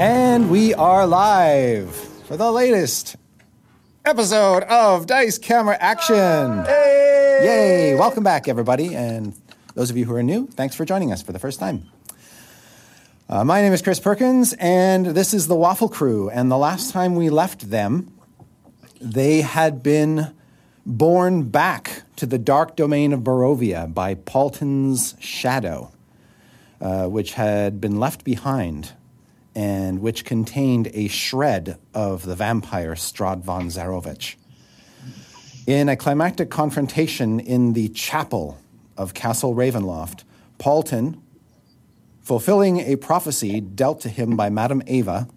And we are live for the latest episode of Dice Camera Action. Yay! Welcome back, everybody. And those of you who are new, thanks for joining us for the first time. Uh, my name is Chris Perkins, and this is the Waffle Crew. And the last time we left them, they had been borne back to the dark domain of Barovia by Paultin's shadow, uh, which had been left behind and which contained a shred of the vampire Strahd von Zarovich. In a climactic confrontation in the chapel of Castle Ravenloft, Paultin, fulfilling a prophecy dealt to him by Madam Eva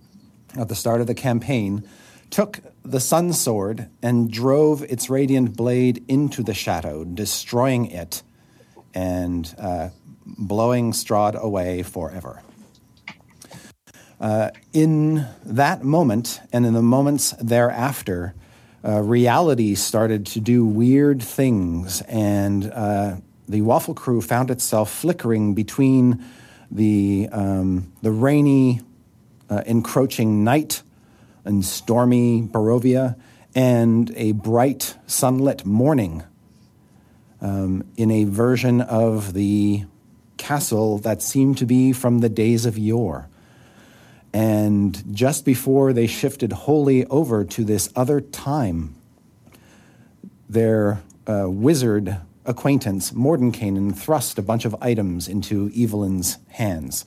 at the start of the campaign, took the sun sword and drove its radiant blade into the shadow, destroying it and uh, blowing Strahd away forever. Uh, in that moment and in the moments thereafter, uh, reality started to do weird things, and uh, the Waffle Crew found itself flickering between the, um, the rainy, uh, encroaching night and stormy Barovia and a bright, sunlit morning um, in a version of the castle that seemed to be from the days of yore. And just before they shifted wholly over to this other time, their uh, wizard acquaintance, Mordenkainen, thrust a bunch of items into Evelyn's hands,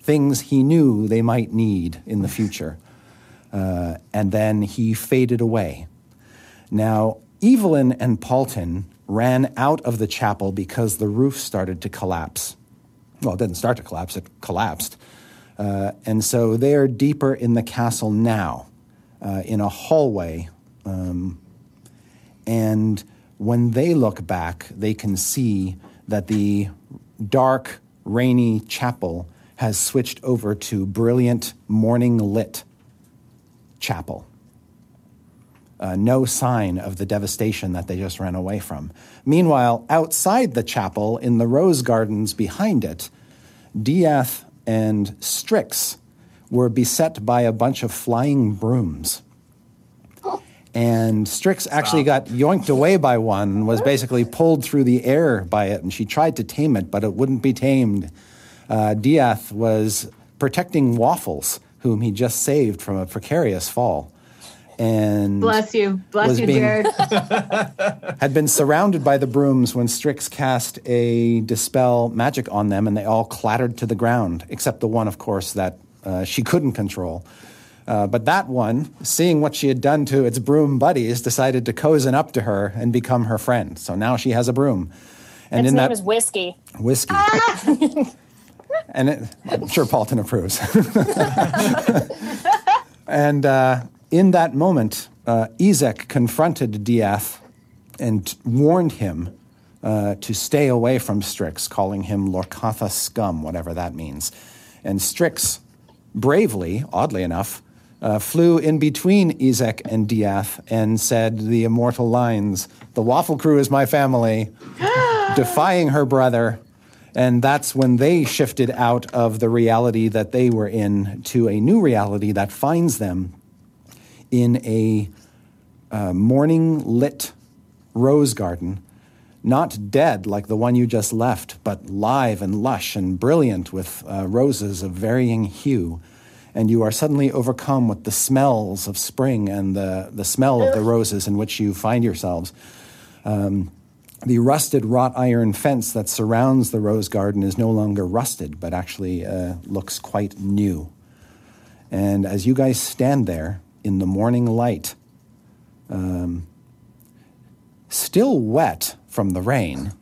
things he knew they might need in the future. Uh, and then he faded away. Now, Evelyn and Paultin ran out of the chapel because the roof started to collapse. Well, it didn't start to collapse, it collapsed. Uh, and so they're deeper in the castle now, uh, in a hallway. Um, and when they look back, they can see that the dark, rainy chapel has switched over to brilliant, morning lit chapel. Uh, no sign of the devastation that they just ran away from. Meanwhile, outside the chapel, in the rose gardens behind it, Dieth and Strix were beset by a bunch of flying brooms. And Strix actually got yoinked away by one, was basically pulled through the air by it, and she tried to tame it, but it wouldn't be tamed. Uh, Dieth was protecting Waffles, whom he just saved from a precarious fall. And Bless you. Bless was you, being- Jared. had been surrounded by the brooms when Strix cast a dispel magic on them, and they all clattered to the ground, except the one, of course, that uh, she couldn't control. Uh, but that one, seeing what she had done to its broom buddies, decided to cozen up to her and become her friend. So now she has a broom. And Its in name that is Whiskey. whiskey. and it, I'm sure Paultin approves. and uh, in that moment, uh, Ezek confronted Dieth and warned him uh, to stay away from Strix, calling him Lorcatha scum, whatever that means. And Strix bravely, oddly enough, uh, flew in between Ezek and Dieth and said the immortal lines, The Waffle Crew is my family, defying her brother. And that's when they shifted out of the reality that they were in to a new reality that finds them in a uh, morning lit rose garden not dead like the one you just left, but live and lush and brilliant with uh, roses of varying hue. And you are suddenly overcome with the smells of spring and the, the smell of the roses in which you find yourselves. Um, the rusted wrought iron fence that surrounds the rose garden is no longer rusted, but actually uh, looks quite new. And as you guys stand there in the morning light, um, still wet from the rain,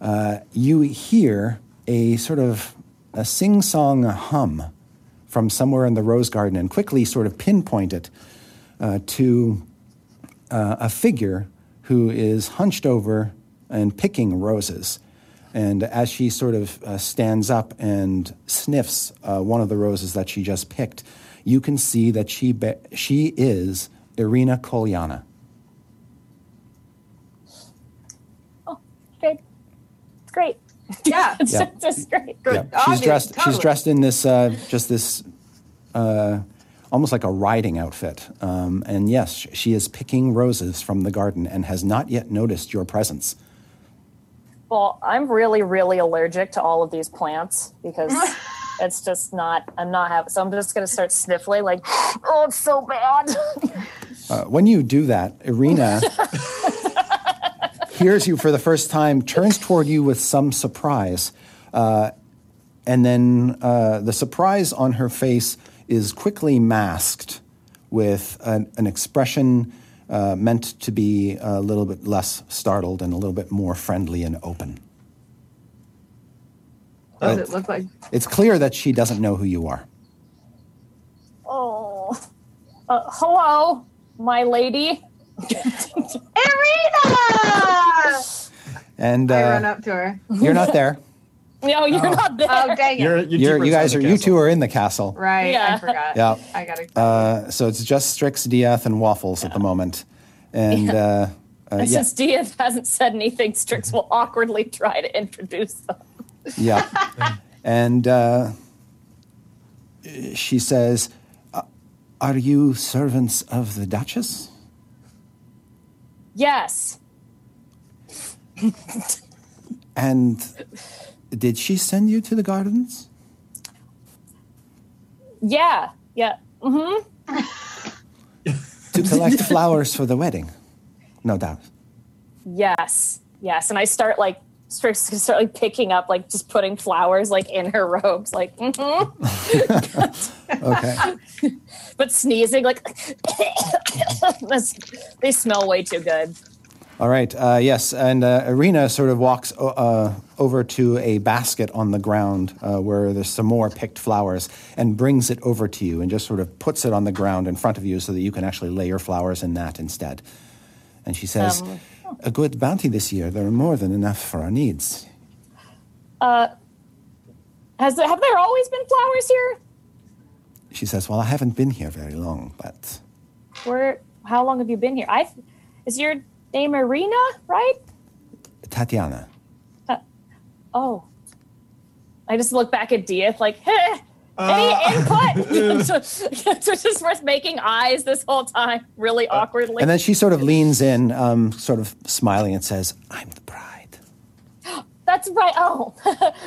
uh, you hear a sort of a sing song hum from somewhere in the rose garden and quickly sort of pinpoint it uh, to uh, a figure who is hunched over and picking roses. And as she sort of uh, stands up and sniffs uh, one of the roses that she just picked, you can see that she, be- she is Ireena Kolyana. Oh, great. It's great. Yeah. it's Yeah. just great. Yeah. She's Obvious, dressed. She's dressed in this uh, just this uh, almost like a riding outfit. Um, and yes, she is picking roses from the garden and has not yet noticed your presence. Well, I'm really, really allergic to all of these plants because it's just not, I'm not having, so I'm just going to start sniffling like, oh, it's so bad. Uh, when you do that, Ireena hears you for the first time, turns toward you with some surprise, uh, and then uh, the surprise on her face is quickly masked with an, an expression uh, meant to be a little bit less startled and a little bit more friendly and open. What does it look like? It's clear that she doesn't know who you are. oh, uh, hello, my lady. Ireena! And I run uh, up to her. you're not there. No, you're not there. Oh, dang it. You're, you You're, you guys are. You two are in the castle. right. Yeah. I forgot. Yeah. I got to. Uh, so it's just Strix, Dieth, and Waffles at the moment. And uh, uh, And yeah, Since Dieth hasn't said anything, Strix will awkwardly try to introduce them. Yeah. And uh, she says, "Uh, Are you servants of the Duchess? Yes. And did she send you to the gardens? Yeah. Yeah. To collect flowers for the wedding? No doubt. Yes, yes, and I start like start, start like picking up like just putting flowers like in her robes, like mhm, Okay. but sneezing like they smell way too good. All right. Uh, yes, and uh, Ireena sort of walks uh, over to a basket on the ground uh, where there's some more picked flowers and brings it over to you and just sort of puts it on the ground in front of you so that you can actually lay your flowers in that instead. And she says, Um, "A good bounty this year. There are more than enough for our needs." Uh, has there, have there always been flowers here? She says, "Well, I haven't been here very long, but Where? How long have you been here? I is your name Ireena, right? Tatiana." Oh, I just look back at Dieth like, hey, any input? so, so just was making eyes this whole time, really awkwardly. And then she sort of leans in, um, sort of smiling, and says, "I'm the bride." That's right. Oh,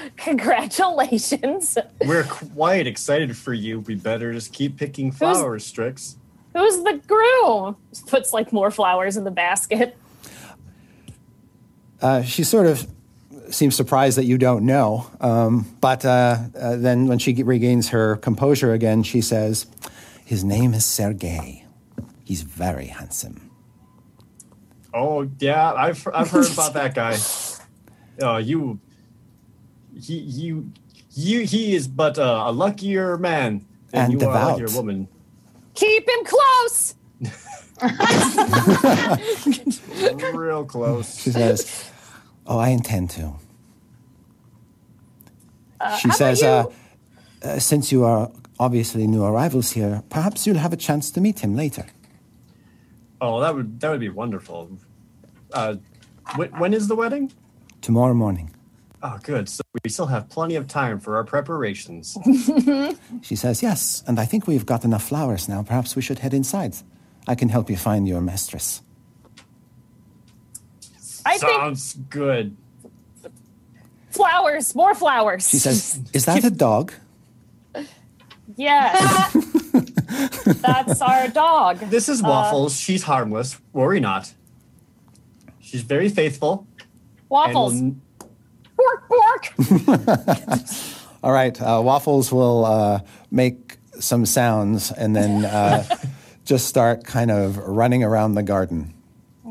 congratulations. We're quite excited for you. We better just keep picking flowers, Strix. Who's the groom? Puts like more flowers in the basket. Uh, she sort of seems surprised that you don't know. Um, but uh, uh, then when she regains her composure again, she says, His name is Sergei. He's very handsome. Oh yeah, I've I've heard about that guy. Uh, you, he you you he is but uh, a luckier man than And you are a luckier woman. Keep him close. Real close. She says, Oh, I intend to. she says, about uh, uh, Since you are obviously new arrivals here, perhaps you'll have a chance to meet him later. Oh, that would that would be wonderful. Uh, wh- when is the wedding? Tomorrow morning. Oh, good. So we still have plenty of time for our preparations. She says, Yes, and I think we've got enough flowers now. Perhaps we should head inside. I can help you find your mistress. I think Sounds good. flowers, more flowers. She says, Is that a dog? Yes. That's our dog. This is Waffles. She's harmless. Worry not. She's very faithful. Waffles. And Bork, bork. All right, uh, Waffles will uh, make some sounds and then uh, just start kind of running around the garden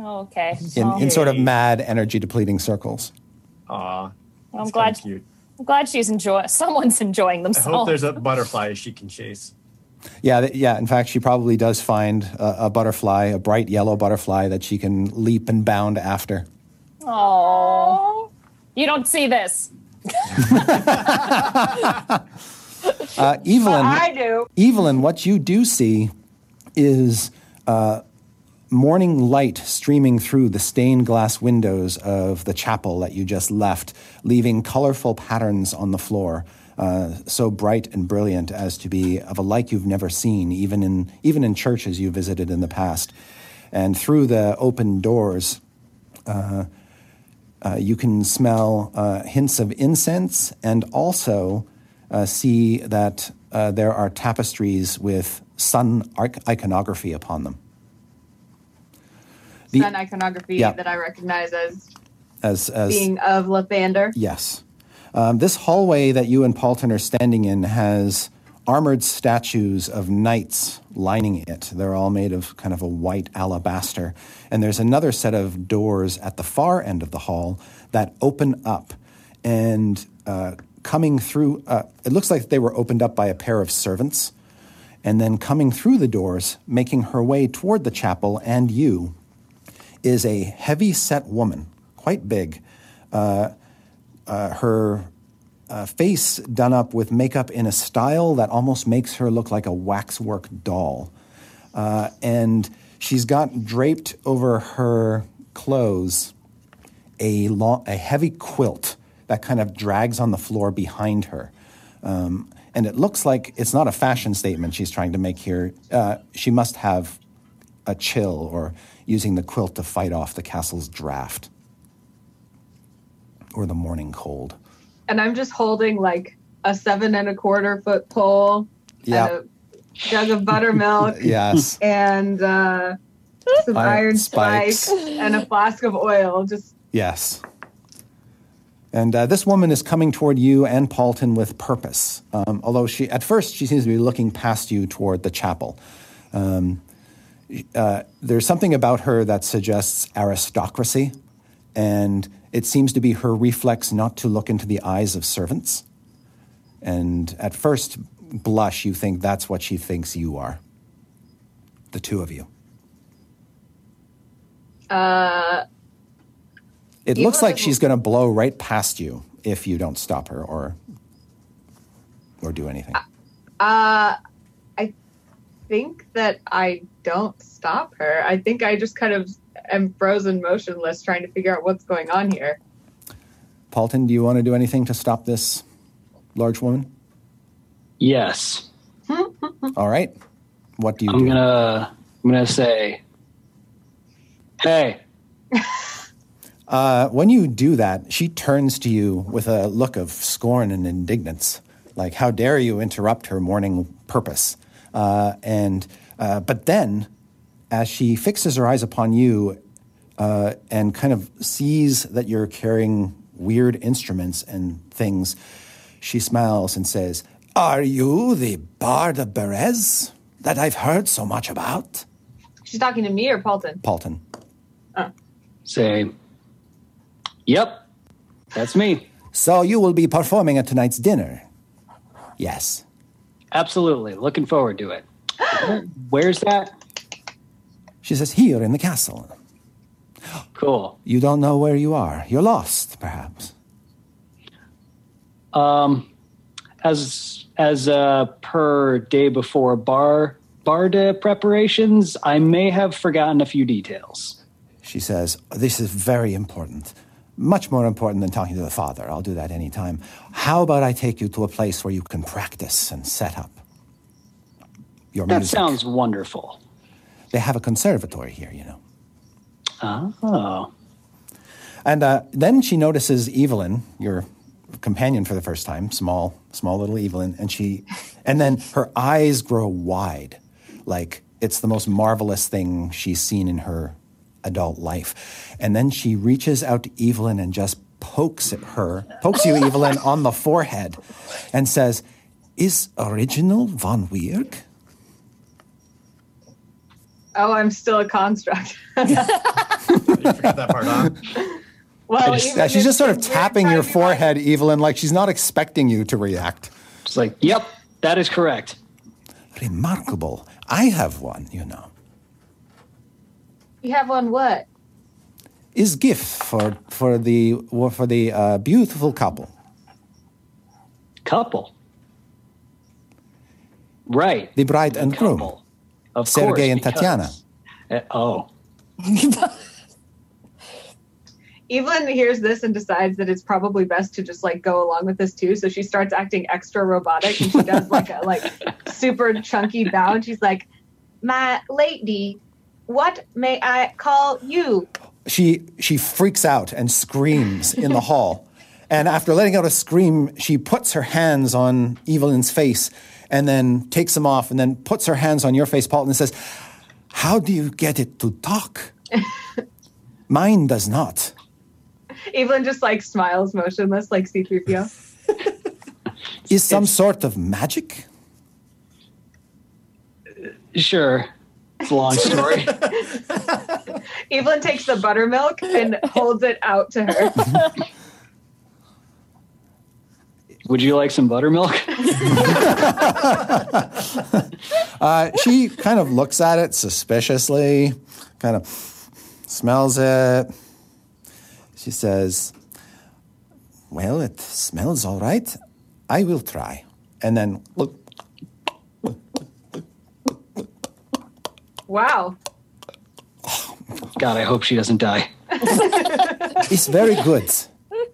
Okay. in, Well, in sort of mad, energy depleting circles. will. Aw. I'm glad. Cute. I'm glad she's enjoying. Someone's enjoying themselves. I hope there's a butterfly she can chase. Yeah, th- yeah. In fact, she probably does find a, a butterfly, a bright yellow butterfly that she can leap and bound after. Oh, you don't see this. Uh, Evelyn, I do. Evelyn, what you do see is uh, morning light streaming through the stained glass windows of the chapel that you just left, leaving colorful patterns on the floor, uh, so bright and brilliant as to be of a like you've never seen, even in even in churches you visited in the past. And through the open doors, uh, you can smell uh, hints of incense and also uh, see that uh, there are tapestries with sun iconography upon them. The- Sun iconography Yeah. that I recognize as as, as being of Lathander. Yes. Um, this hallway that you and Paultin are standing in has armored statues of knights lining it. They're all made of kind of a white alabaster. And there's another set of doors at the far end of the hall that open up. And uh, coming through, uh, it looks like they were opened up by a pair of servants. And then coming through the doors, making her way toward the chapel and you, is a heavy set woman, quite big her uh, face done up with makeup in a style that almost makes her look like a waxwork doll. Uh, and she's got draped over her clothes a, long, a heavy quilt that kind of drags on the floor behind her. Um, and it looks like it's not a fashion statement she's trying to make here. Uh, she must have a chill or using the quilt to fight off the castle's draft or the morning cold. And I'm just holding like a seven and a quarter foot pole Yeah. a jug of buttermilk Yes. and uh, some Iron iron, spikes. spikes and a flask of oil. Just Yes. And uh, this woman is coming toward you and Paultin with purpose. Um, although she, at first, she seems to be looking past you toward the chapel. Um, uh, there's something about her that suggests aristocracy, and it seems to be her reflex not to look into the eyes of servants. And at first blush, you think that's what she thinks you are. The two of you. uh, It looks like she's going to blow right past you if you don't stop her or or do anything. uh, I think that I don't stop her. I think I just kind of am frozen motionless trying to figure out what's going on here. Paultin, do you want to do anything to stop this large woman? Yes. All right. What do you I'm do? gonna I'm gonna say, hey, Uh, when you do that, she turns to you with a look of scorn and indignance, like "How dare you interrupt her morning purpose?" Uh, and uh, but then, as she fixes her eyes upon you uh, and kind of sees that you're carrying weird instruments and things, she smiles and says, "Are you the Bard of Berez that I've heard so much about?" She's talking to me or Paultin? Paultin. say, yep, that's me. So you will be performing at tonight's dinner. Yes. Absolutely. Looking forward to it. Where's that? She says, Here in the castle. Cool. You don't know where you are. You're lost, perhaps. Um, as as uh, per day before bar barda preparations, I may have forgotten a few details. She says, This is very important. Much more important than talking to the father. I'll do that any time. How about I take you to a place where you can practice and set up your That music? sounds wonderful. They have a conservatory here, you know. Oh, And uh, then she notices Evelyn, your companion for the first time, small, small little Evelyn, and she, and then her eyes grow wide, like it's the most marvelous thing she's seen in her adult life. And then she reaches out to Evelyn and just pokes at her, pokes you, Evelyn, on the forehead, and says, "Is original von Weerg?" Oh, I'm still a construct. You forgot that part, huh? well, just- she's just sort of tapping your timing, forehead, Evelyn, like she's not expecting you to react. It's like, yep, that is correct. Remarkable. I have one, you know. You have one what? Is gift for for the for the uh, beautiful couple. Couple. Right. The bride and groom. Couple. Of Sergei course, and because- Tatiana. Uh, oh. Evelyn hears this and decides that it's probably best to just like go along with this too. So she starts acting extra robotic and she does like a like super chunky bow and she's like, "My lady, what may I call you?" She she freaks out and screams in the hall. And after letting out a scream, she puts her hands on Evelyn's face and then takes them off and then puts her hands on your face, Paul, and says, How do you get it to talk? Mine does not. Evelyn just like smiles motionless like C3PO. Is some sort of magic? Sure. It's a long story. Evelyn takes the buttermilk and holds it out to her. Would you like some buttermilk? Uh, she kind of looks at it suspiciously, kind of smells it. She says, Well, it smells all right. I will try. And then, look, Wow. God, I hope she doesn't die. it's very good.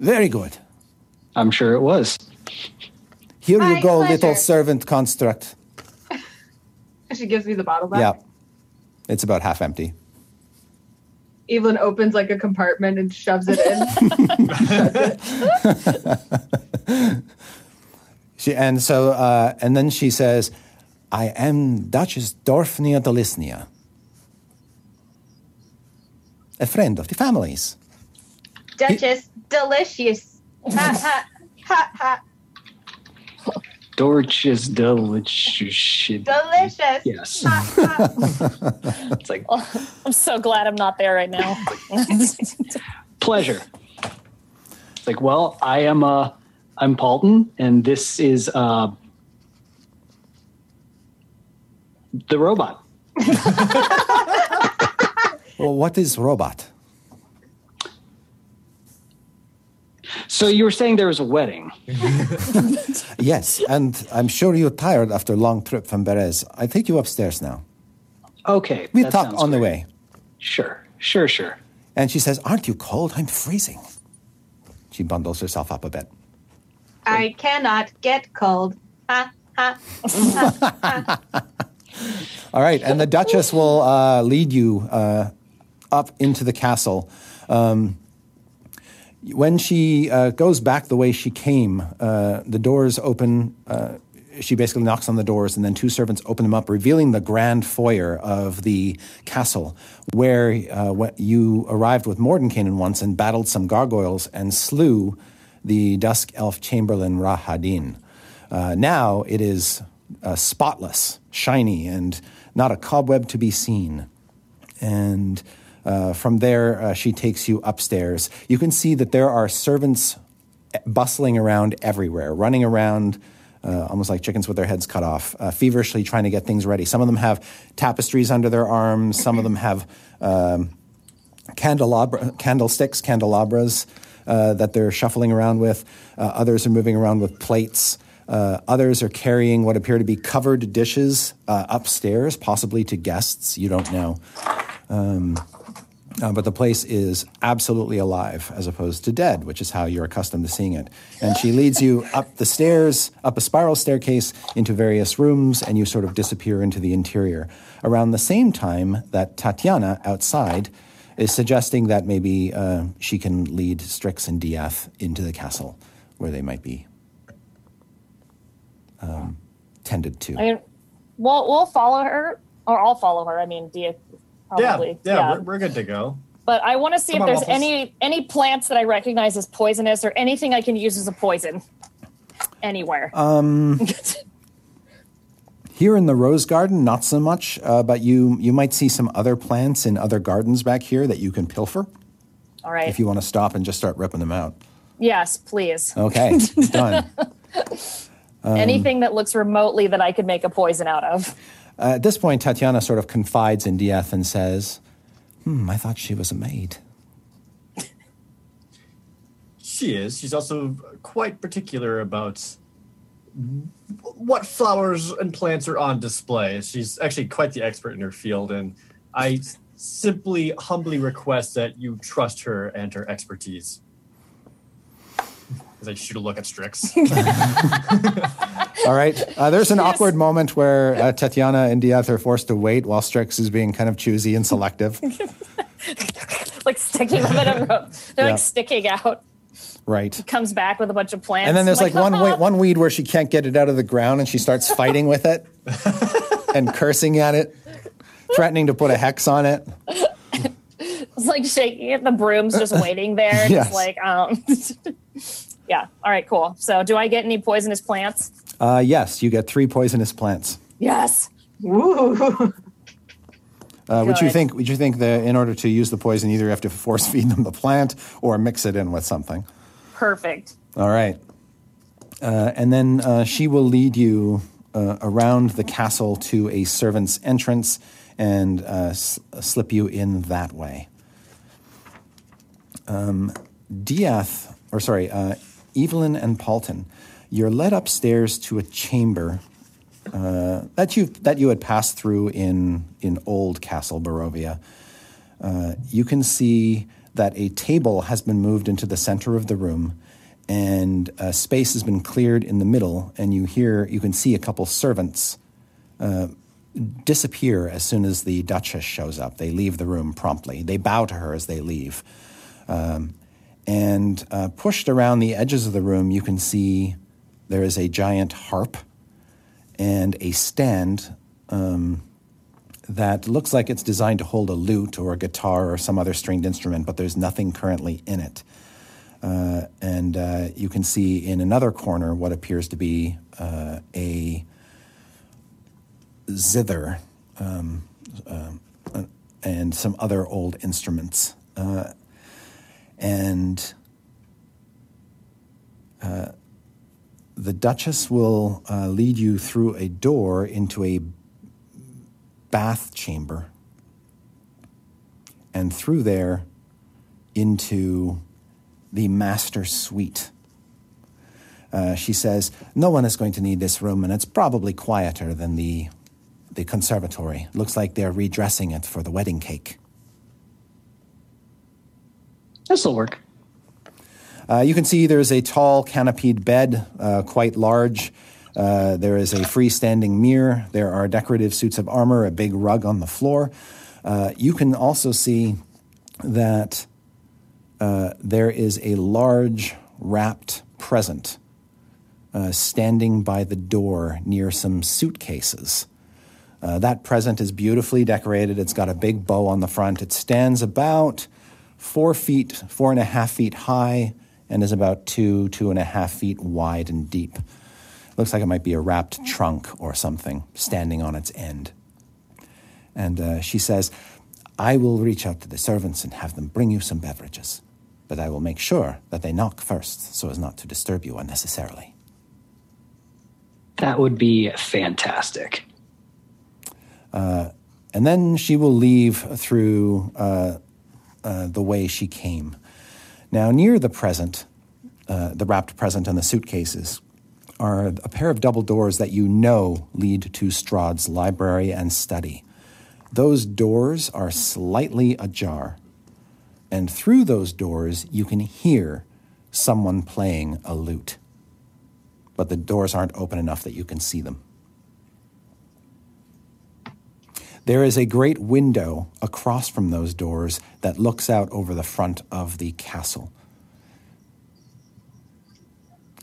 Very good. I'm sure it was. Here My you go, little servant construct. She gives me the bottle back. Yeah. It's about half empty. Evelyn opens like a compartment and shoves it in. She, and so, uh, and then she says, I am Duchess Dorfniya Dilisnya, a friend of the family's. Duchess, delicious. Ha ha ha ha. Dorch is delicious. Delicious. Yes. Ha, ha. It's like I'm so glad I'm not there right now. pleasure. It's like, well, I am uh I'm Paultin, and this is uh the robot. Well, what is robot? So you were saying there was a wedding. Yes, and I'm sure you're tired after a long trip from Berez. I take you upstairs now. Okay. We'll talk sounds on the way. Sure, sure, sure. And she says, Aren't you cold? I'm freezing. She bundles herself up a bit. I cannot get cold. Ha ha. All right, and the Duchess will uh, lead you uh, up into the castle. Um, when she uh, goes back the way she came, uh, the doors open. Uh, she basically knocks on the doors, and then two servants open them up, revealing the grand foyer of the castle, where uh, you arrived with Mordenkainen once and battled some gargoyles and slew the Dusk Elf Chamberlain Rahadin. Uh, now it is spotless, shiny, and not a cobweb to be seen. And uh, from there, uh, she takes you upstairs. You can see that there are servants bustling around everywhere, running around uh, almost like chickens with their heads cut off, uh, feverishly trying to get things ready. Some of them have tapestries under their arms, some of them have um, candelabra, candlesticks, candelabras uh, that they're shuffling around with. Uh, others are moving around with plates. Uh, others are carrying what appear to be covered dishes uh, upstairs, possibly to guests. You don't know. Um, uh, but the place is absolutely alive as opposed to dead, which is how you're accustomed to seeing it. And she leads you up the stairs, up a spiral staircase into various rooms, and you sort of disappear into the interior. Around the same time that Tatiana outside is suggesting that maybe uh, she can lead Strix and Dieth into the castle where they might be um, tended to. I mean, we'll we'll follow her, or I'll follow her. I mean, do you Yeah, probably? yeah, We're, we're good to go. But I want to see Come if there's Waffles. any any plants that I recognize as poisonous or anything I can use as a poison anywhere. Um, Here in the rose garden, not so much, uh, but you you might see some other plants in other gardens back here that you can pilfer All right. if you want to stop and just start ripping them out. yes, please. Okay, done. Um, Anything that looks remotely that I could make a poison out of. Uh, at this point, Tatiana sort of confides in Dieth and says, "Hmm, I thought she was a maid." She is. She's also quite particular about what flowers and plants are on display. She's actually quite the expert in her field, and I simply humbly request that you trust her and her expertise. As I shoot a look at Strix. All right. Uh, there's an awkward moment where uh, Tatiana and Dieth are forced to wait while Strix is being kind of choosy and selective. like sticking them in a row. They're Yeah. like sticking out. Right. Comes back with a bunch of plants. And then there's like one weed, one weed where she can't get it out of the ground and she starts fighting with it and cursing at it, threatening to put a hex on it. It's like shaking it. The broom's just waiting there. Yes. Just like, um, yeah. All right, cool. So, do I get any poisonous plants? Uh, yes, you get three poisonous plants. Yes. Woo. Uh, would you think? Would you think that in order to use the poison, either you have to force feed them the plant or mix it in with something? Perfect. All right. Uh, and then uh, she will lead you uh, around the castle to a servant's entrance and uh, s- slip you in that way. Um, Dieth, or sorry, uh, Evelyn and Paultin, you're led upstairs to a chamber uh, that you that you had passed through in in old Castle Barovia. Uh, you can see that a table has been moved into the center of the room, and a space has been cleared in the middle. And you hear, you can see a couple servants uh, disappear as soon as the Duchess shows up. They leave the room promptly. They bow to her as they leave. Um, and uh, pushed around the edges of the room, you can see there is a giant harp and a stand um, that looks like it's designed to hold a lute or a guitar or some other stringed instrument, but there's nothing currently in it. Uh, and uh, you can see in another corner what appears to be uh, a zither um, uh, and some other old instruments. And uh, the Duchess will uh, lead you through a door into a bath chamber, and through there into the master suite. Uh, she says, No one is going to need this room, and it's probably quieter than the, the conservatory. Looks like they're redressing it for the wedding cake. This'll work. Uh, you can see there's a tall canopied bed, uh, quite large. Uh, there is a freestanding mirror. There are decorative suits of armor, a big rug on the floor. Uh, you can also see that uh, there is a large wrapped present uh, standing by the door near some suitcases. That present is beautifully decorated. It's got a big bow on the front. It stands about four feet, four and a half feet high, and is about two, two and a half feet wide and deep. Looks like it might be a wrapped trunk or something standing on its end. And uh, she says, I will reach out to the servants and have them bring you some beverages, but I will make sure that they knock first so as not to disturb you unnecessarily. That would be fantastic. And then she will leave through uh, uh, the way she came. Now, near the present, uh, the wrapped present and the suitcases, are a pair of double doors that you know lead to Strahd's library and study. Those doors are slightly ajar, and through those doors you can hear someone playing a lute. But the doors aren't open enough that you can see them. There is a great window across from those doors that looks out over the front of the castle.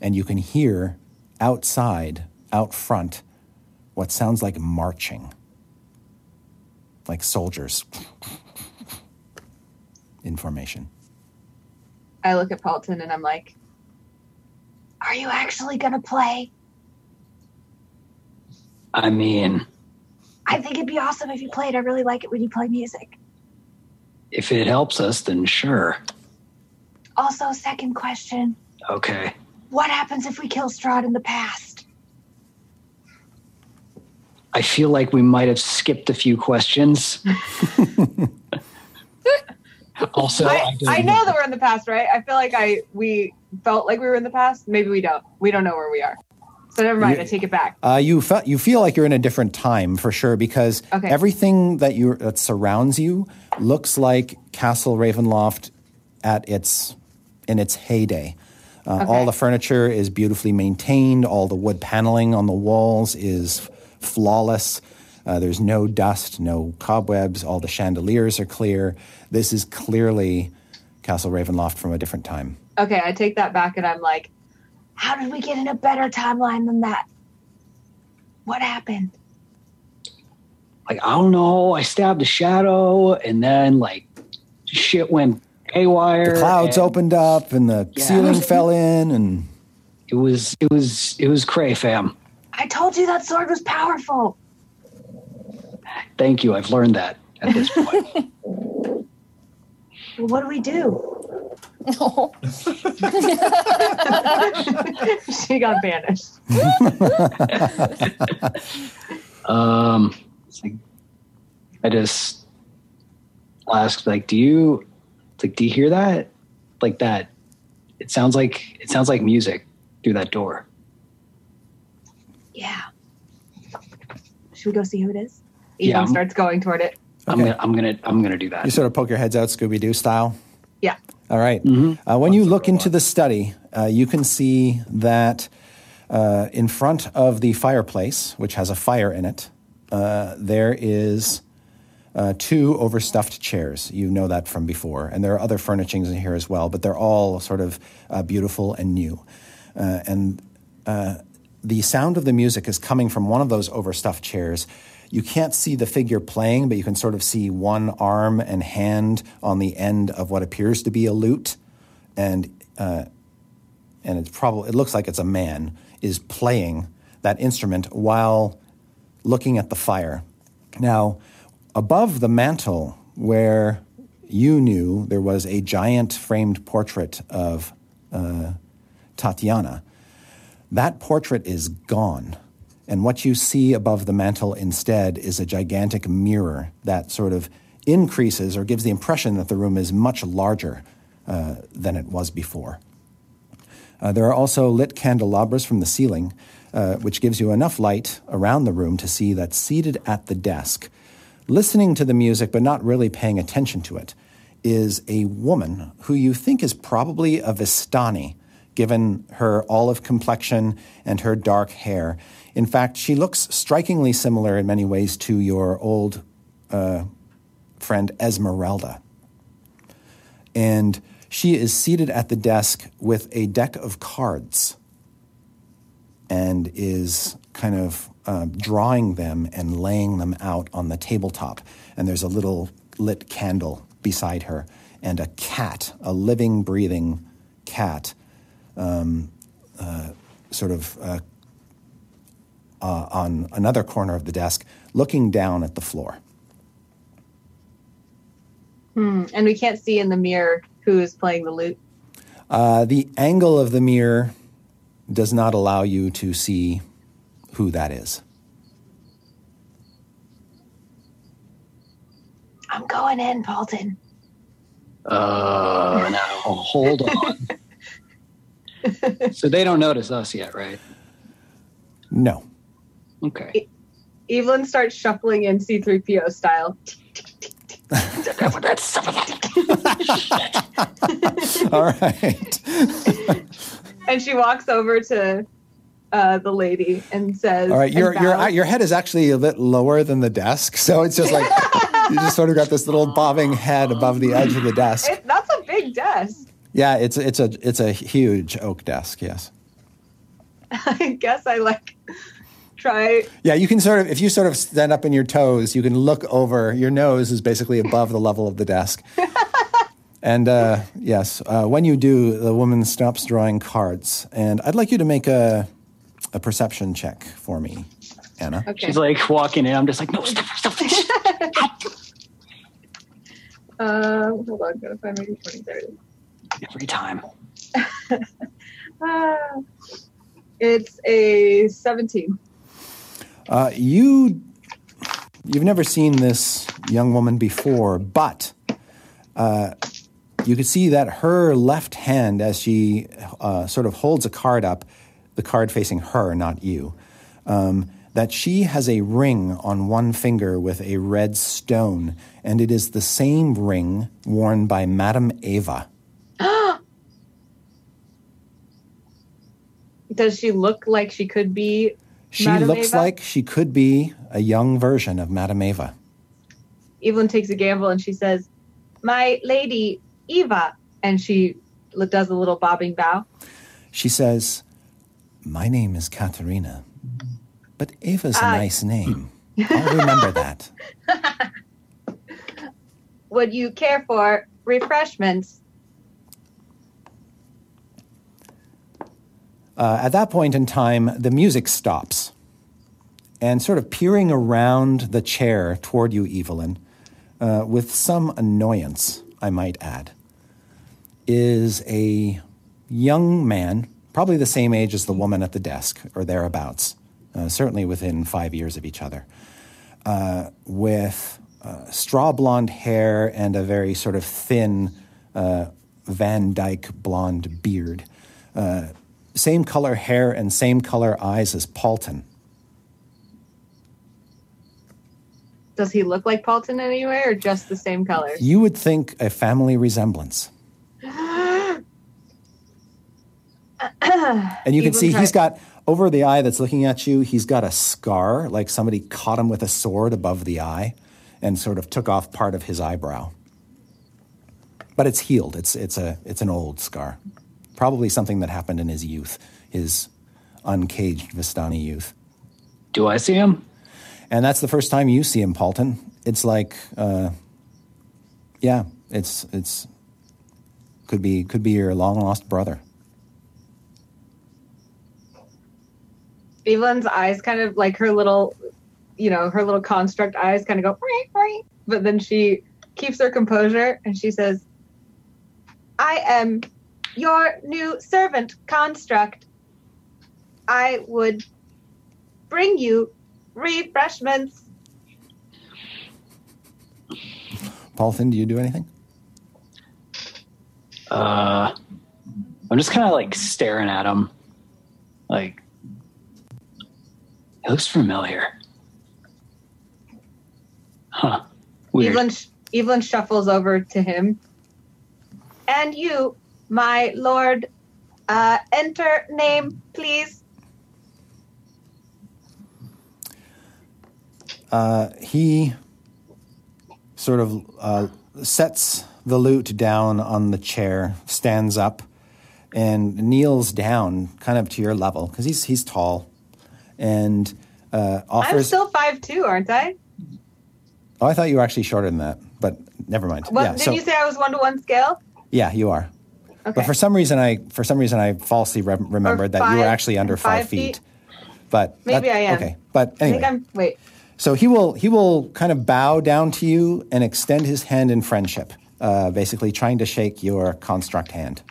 And you can hear outside, out front, what sounds like marching, like soldiers in formation. I look at Paultin and I'm like, "Are you actually gonna play?" I mean, I think it'd be awesome if you played. I really like it when you play music. if it helps us, then sure. Also, second question: Okay. What happens if we kill Strahd in the past? I feel like we might have skipped a few questions. also, I, I, don't I know that we're in the past, right? I feel like I we felt like we were in the past. Maybe we don't. We don't know where we are. So never mind. I take it back. Uh, you felt you feel like you're in a different time for sure because Okay. everything that you that surrounds you looks like Castle Ravenloft at its in its heyday. Uh, All the furniture is beautifully maintained. All the wood paneling on the walls is flawless. Uh, there's no dust, no cobwebs. All the chandeliers are clear. This is clearly Castle Ravenloft from a different time. Okay, I take that back and I'm like, how did we get in a better timeline than that? What happened? like I don't know. I stabbed a shadow, and then like shit went haywire. The clouds and opened up and the Yeah. ceiling fell in, and It was it was it was cray fam. I told you that sword was powerful. Thank you. I've learned that at this point. Well, what do we do? No. she got banished. um, like I just asked, like, do you like do you hear that? Like that? It sounds like it sounds like music through that door. Yeah. Should we go see who it is? Yeah, Ethan I'm- starts going toward it. I'm gonna I'm gonna I'm gonna do that. you sort of poke your heads out Scooby Doo style. Yeah. All right. Uh, when you look into the study, uh, you can see that uh, in front of the fireplace, which has a fire in it, uh, there is uh, two overstuffed chairs. You know that from before. And there are other furnishings in here as well, but they're all sort of uh, beautiful and new. Uh, and uh, the sound of the music is coming from one of those overstuffed chairs. You can't see the figure playing, but you can sort of see one arm and hand on the end of what appears to be a lute, and uh, and it's probably it looks like it's a man is playing that instrument while looking at the fire. Now, above the mantle, where you knew there was a giant framed portrait of uh, Tatiana, that portrait is gone. And what you see above the mantle instead is a gigantic mirror that sort of increases or gives the impression that the room is much larger uh, than it was before. Uh, there are also lit candelabras from the ceiling, uh, which gives you enough light around the room to see that seated at the desk, listening to the music but not really paying attention to it, is a woman who you think is probably a Vistani, given her olive complexion and her dark hair. In fact, she looks strikingly similar in many ways to your old uh, friend Esmeralda and she is seated at the desk with a deck of cards and is kind of uh, drawing them and laying them out on the tabletop. And there's a little lit candle beside her and a cat, a living, breathing cat, um, uh, sort of uh, uh, on another corner of the desk, looking down at the floor. Hmm. And we can't see in the mirror who is playing the lute. Uh, the angle of the mirror does not allow you to see who that is. I'm going in, Paultin. Uh, now hold on. so they don't notice us yet, right? No. Okay. Evelyn starts shuffling in C3PO style. All right. And she walks over to uh, the lady and says, All right, your your your head is actually a bit lower than the desk, so it's just like you just sort of got this little bobbing head above the edge of the desk. It, that's a big desk. Yeah, it's it's a it's a huge oak desk. Yes. I guess I like try. Yeah, you can sort of if you sort of stand up in your toes, you can look over. Your nose is basically above the level of the desk. and uh, yes, uh, when you do, the woman stops drawing cards, and I'd like you to make a a perception check for me, Anna. Okay. She's like walking in. I'm just like, no, stop, stop. Uh, hold on, gotta find my d20 there. it is. Every time. Ah, it's a 17. Uh, you you've never seen this young woman before, but uh, you can see that her left hand, as she uh, sort of holds a card up, the card facing her, not you, um, that she has a ring on one finger with a red stone, and it is the same ring worn by Madam Eva. Does she look like she could be? She Madame looks Ava? like she could be a young version of Madam Eva. Evelyn takes a gamble and she says, "My lady Eva," and she does a little bobbing bow. She says, My name is Katerina, but Ava's a Ah. nice name. I'll remember that. Would you care for refreshments? Uh, at that point in time, the music stops. And sort of peering around the chair toward you, Evelyn, uh, with some annoyance, I might add, is a young man, probably the same age as the woman at the desk or thereabouts, uh, certainly within five years of each other, uh, with uh, straw blonde hair and a very sort of thin uh, Van Dyke blonde beard. Uh, same color hair and same color eyes as Paultin. Does he look like Paultin in any way, or just the same color? You would think a family resemblance. And you can see he's got over the eye that's looking at you, he's got a scar, like somebody caught him with a sword above the eye and sort of took off part of his eyebrow. But it's healed. It's it's a it's an old scar. Probably something that happened in his youth, his uncaged Vistani youth. Do I see him? And that's the first time you see him, Paultin. It's like, uh, yeah, it's it's could be could be your long lost brother. Evelyn's eyes kind of like her little, you know, her little construct eyes kind of go, "Meow, meow," but then she keeps her composure and she says, I am your new servant construct. I would bring you refreshments. Paultin, do you do anything? Uh, I'm just kind of like staring at him. Like, he looks familiar. Huh. Weird. Evelyn, sh- Evelyn shuffles over to him. And you, my lord, uh, enter name, please. Uh, he sort of uh, sets the lute down on the chair, stands up, and kneels down, kind of to your level, because he's he's tall, and uh, I'm still five two, aren't I? oh, I thought you were actually shorter than that, but never mind. What, yeah, didn't so you say I was one to one scale? yeah, you are. Okay. But for some reason, I for some reason I falsely re- remembered that you were actually under five, five feet? feet. But Maybe that- I am. Okay, but I anyway. think I'm. Wait. So he will he will kind of bow down to you and extend his hand in friendship, uh, basically trying to shake your construct hand.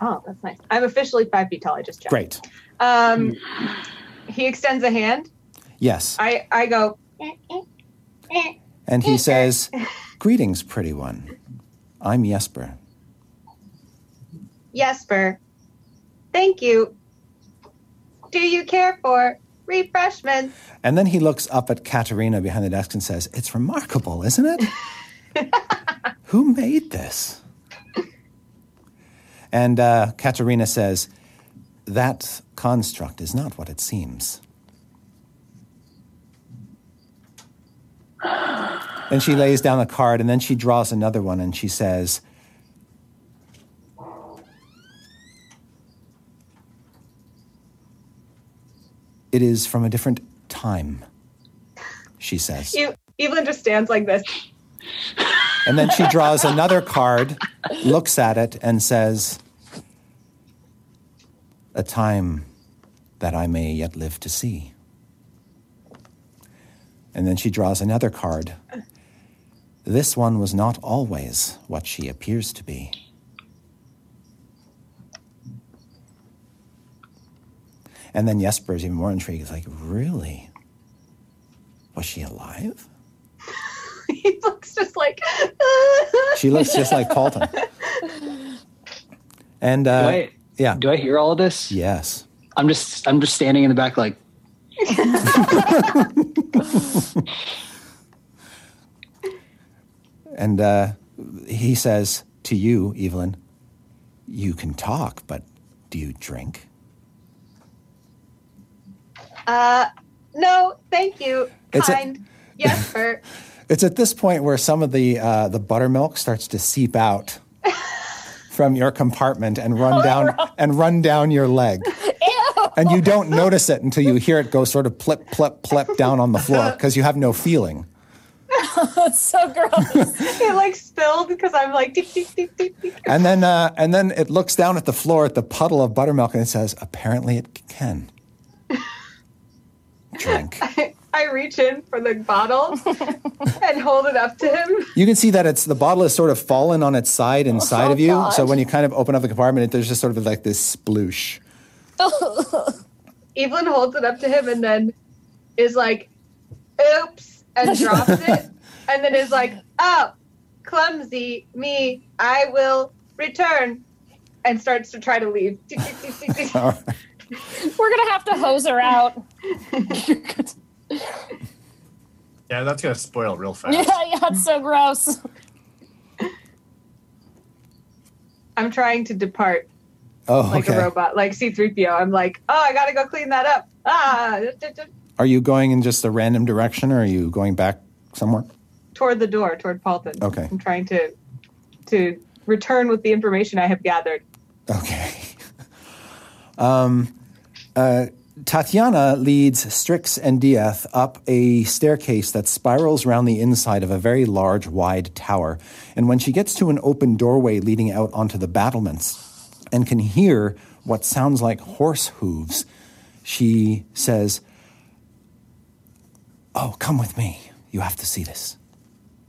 Oh, that's nice. I'm officially five feet tall. I just checked. Great. Um, he extends a hand. Yes. I I go. And he says, Greetings, pretty one. I'm Jesper. Jesper, thank you. Do you care for refreshments? And then he looks up at Katerina behind the desk and says, It's remarkable, isn't it? Who made this? And uh, Katerina says, that construct is not what it seems. And she lays down a card and then she draws another one and she says, It is from a different time, she says. E- Evelyn just stands like this. And then she draws another card, looks at it, and says, A time that I may yet live to see. And then she draws another card. This one was not always what she appears to be. And then Jesper is even more intrigued. He's like, Really? Was she alive? he looks just like. She looks just like Paultin. And uh, Do I, yeah, do I hear all of this? yes. I'm just I'm just standing in the back like And uh, he says to you, Evelyn, you can talk, but do you drink? Uh, no, thank you. It's a- Kind. yes, sir. It's at this point where some of the uh, the buttermilk starts to seep out from your compartment and run down and run down your leg. Ew. And you don't notice it until you hear it go sort of plip, plip, plip down on the floor because you have no feeling. That's so gross. it like spilled because I'm like. And then, uh, and then it looks down at the floor at the puddle of buttermilk and it says, "Apparently, it can drink." I reach in for the bottle and hold it up to him. You can see that it's the bottle is sort of fallen on its side oh, inside Oh, of you. God. So when you kind of open up the compartment, there's just sort of like this sploosh. Evelyn holds it up to him and then is like, oops, and drops it. And then is like, oh, clumsy me, I will return. And starts to try to leave. We're gonna have to hose her out. Yeah, that's gonna spoil real fast. yeah, yeah, it's so gross. I'm trying to depart Oh, like okay. a robot, like C3PO. I'm like, oh, I gotta go clean that up. Ah, Are you going in just a random direction, or are you going back somewhere? toward the door, toward Paultin. Okay. I'm trying to to return with the information I have gathered. Okay. Um, uh, Tatiana leads Strix and Dieth up a staircase that spirals around the inside of a very large, wide tower. And when she gets to an open doorway leading out onto the battlements and can hear what sounds like horse hooves, she says, Oh, come with me. You have to see this.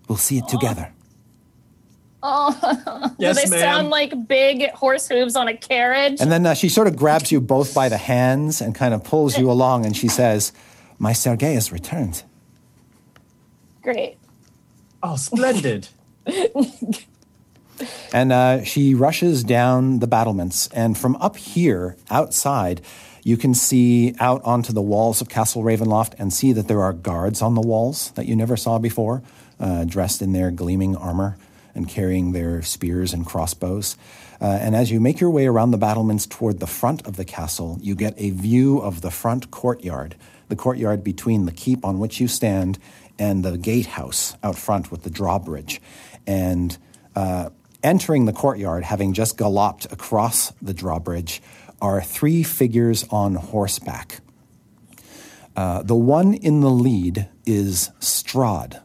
We'll see it together. Do Yes, they ma'am. sound like big horse hooves on a carriage? And then uh, she sort of grabs you both by the hands and kind of pulls you along, and she says, My Sergei has returned. Great. Oh, splendid. And uh, she rushes down the battlements. And from up here, outside, you can see out onto the walls of Castle Ravenloft and see that there are guards on the walls that you never saw before, uh, dressed in their gleaming armor and carrying their spears and crossbows. Uh, and as you make your way around the battlements toward the front of the castle, you get a view of the front courtyard, the courtyard between the keep on which you stand and the gatehouse out front with the drawbridge. And uh, entering the courtyard, having just galloped across the drawbridge, are three figures on horseback. Uh, the one in the lead is Strahd,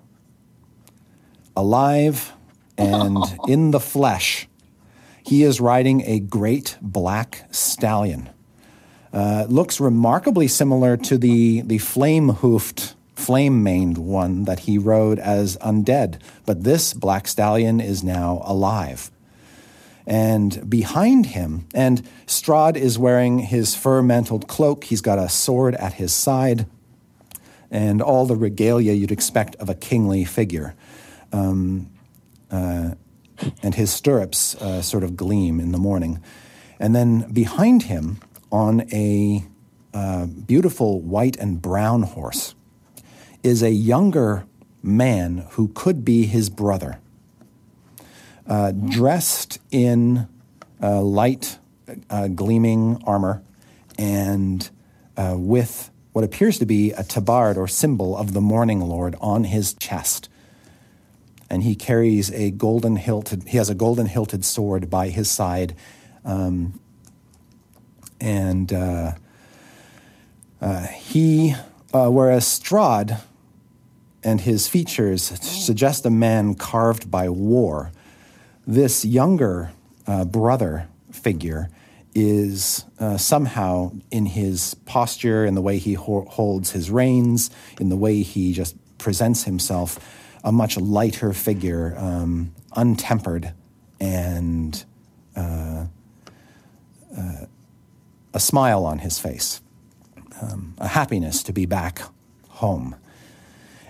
alive and in the flesh. He is riding a great black stallion. Uh, looks remarkably similar to the, the flame hoofed, flame maned one that he rode as undead, but this black stallion is now alive. And behind him, and Strahd is wearing his fur mantled cloak, he's got a sword at his side, and all the regalia you'd expect of a kingly figure. Um, uh, and his stirrups uh, sort of gleam in the morning. And then behind him, on a uh, beautiful white and brown horse, is a younger man who could be his brother, uh, dressed in uh, light, gleaming armor and with what appears to be a tabard or symbol of the Morning Lord on his chest. And he carries a golden hilted, he has a golden hilted sword by his side. Um, and uh, uh, he, uh, whereas Strahd and his features suggest a man carved by war, this younger uh, brother figure is uh, somehow in his posture, in the way he ho- holds his reins, in the way he just presents himself, a much lighter figure, um, untempered, and uh, uh, a smile on his face, um, a happiness to be back home.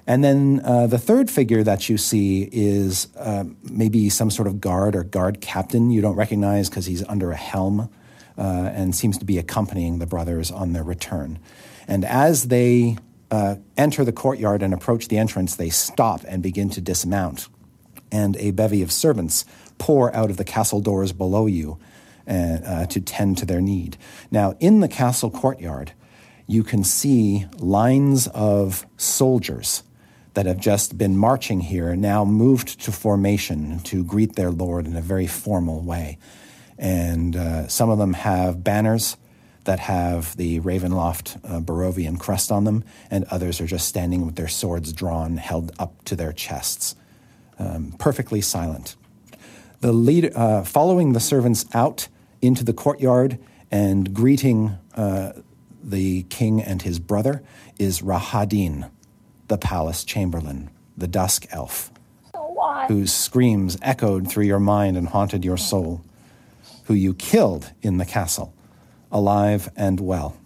And then uh, the third figure that you see is uh, maybe some sort of guard or guard captain you don't recognize because he's under a helm uh, and seems to be accompanying the brothers on their return. And as they uh, enter the courtyard and approach the entrance, they stop and begin to dismount. And a bevy of servants pour out of the castle doors below you uh, uh, to tend to their need. Now, in the castle courtyard, you can see lines of soldiers that have just been marching here now moved to formation to greet their lord in a very formal way. And uh, some of them have banners that have the Ravenloft uh, Barovian crest on them, and others are just standing with their swords drawn, held up to their chests, um, perfectly silent. The lead, uh, following the servants out into the courtyard and greeting uh, the king and his brother is Rahadin, the palace chamberlain, the dusk elf, whose screams echoed through your mind and haunted your soul, who you killed in the castle, alive and well.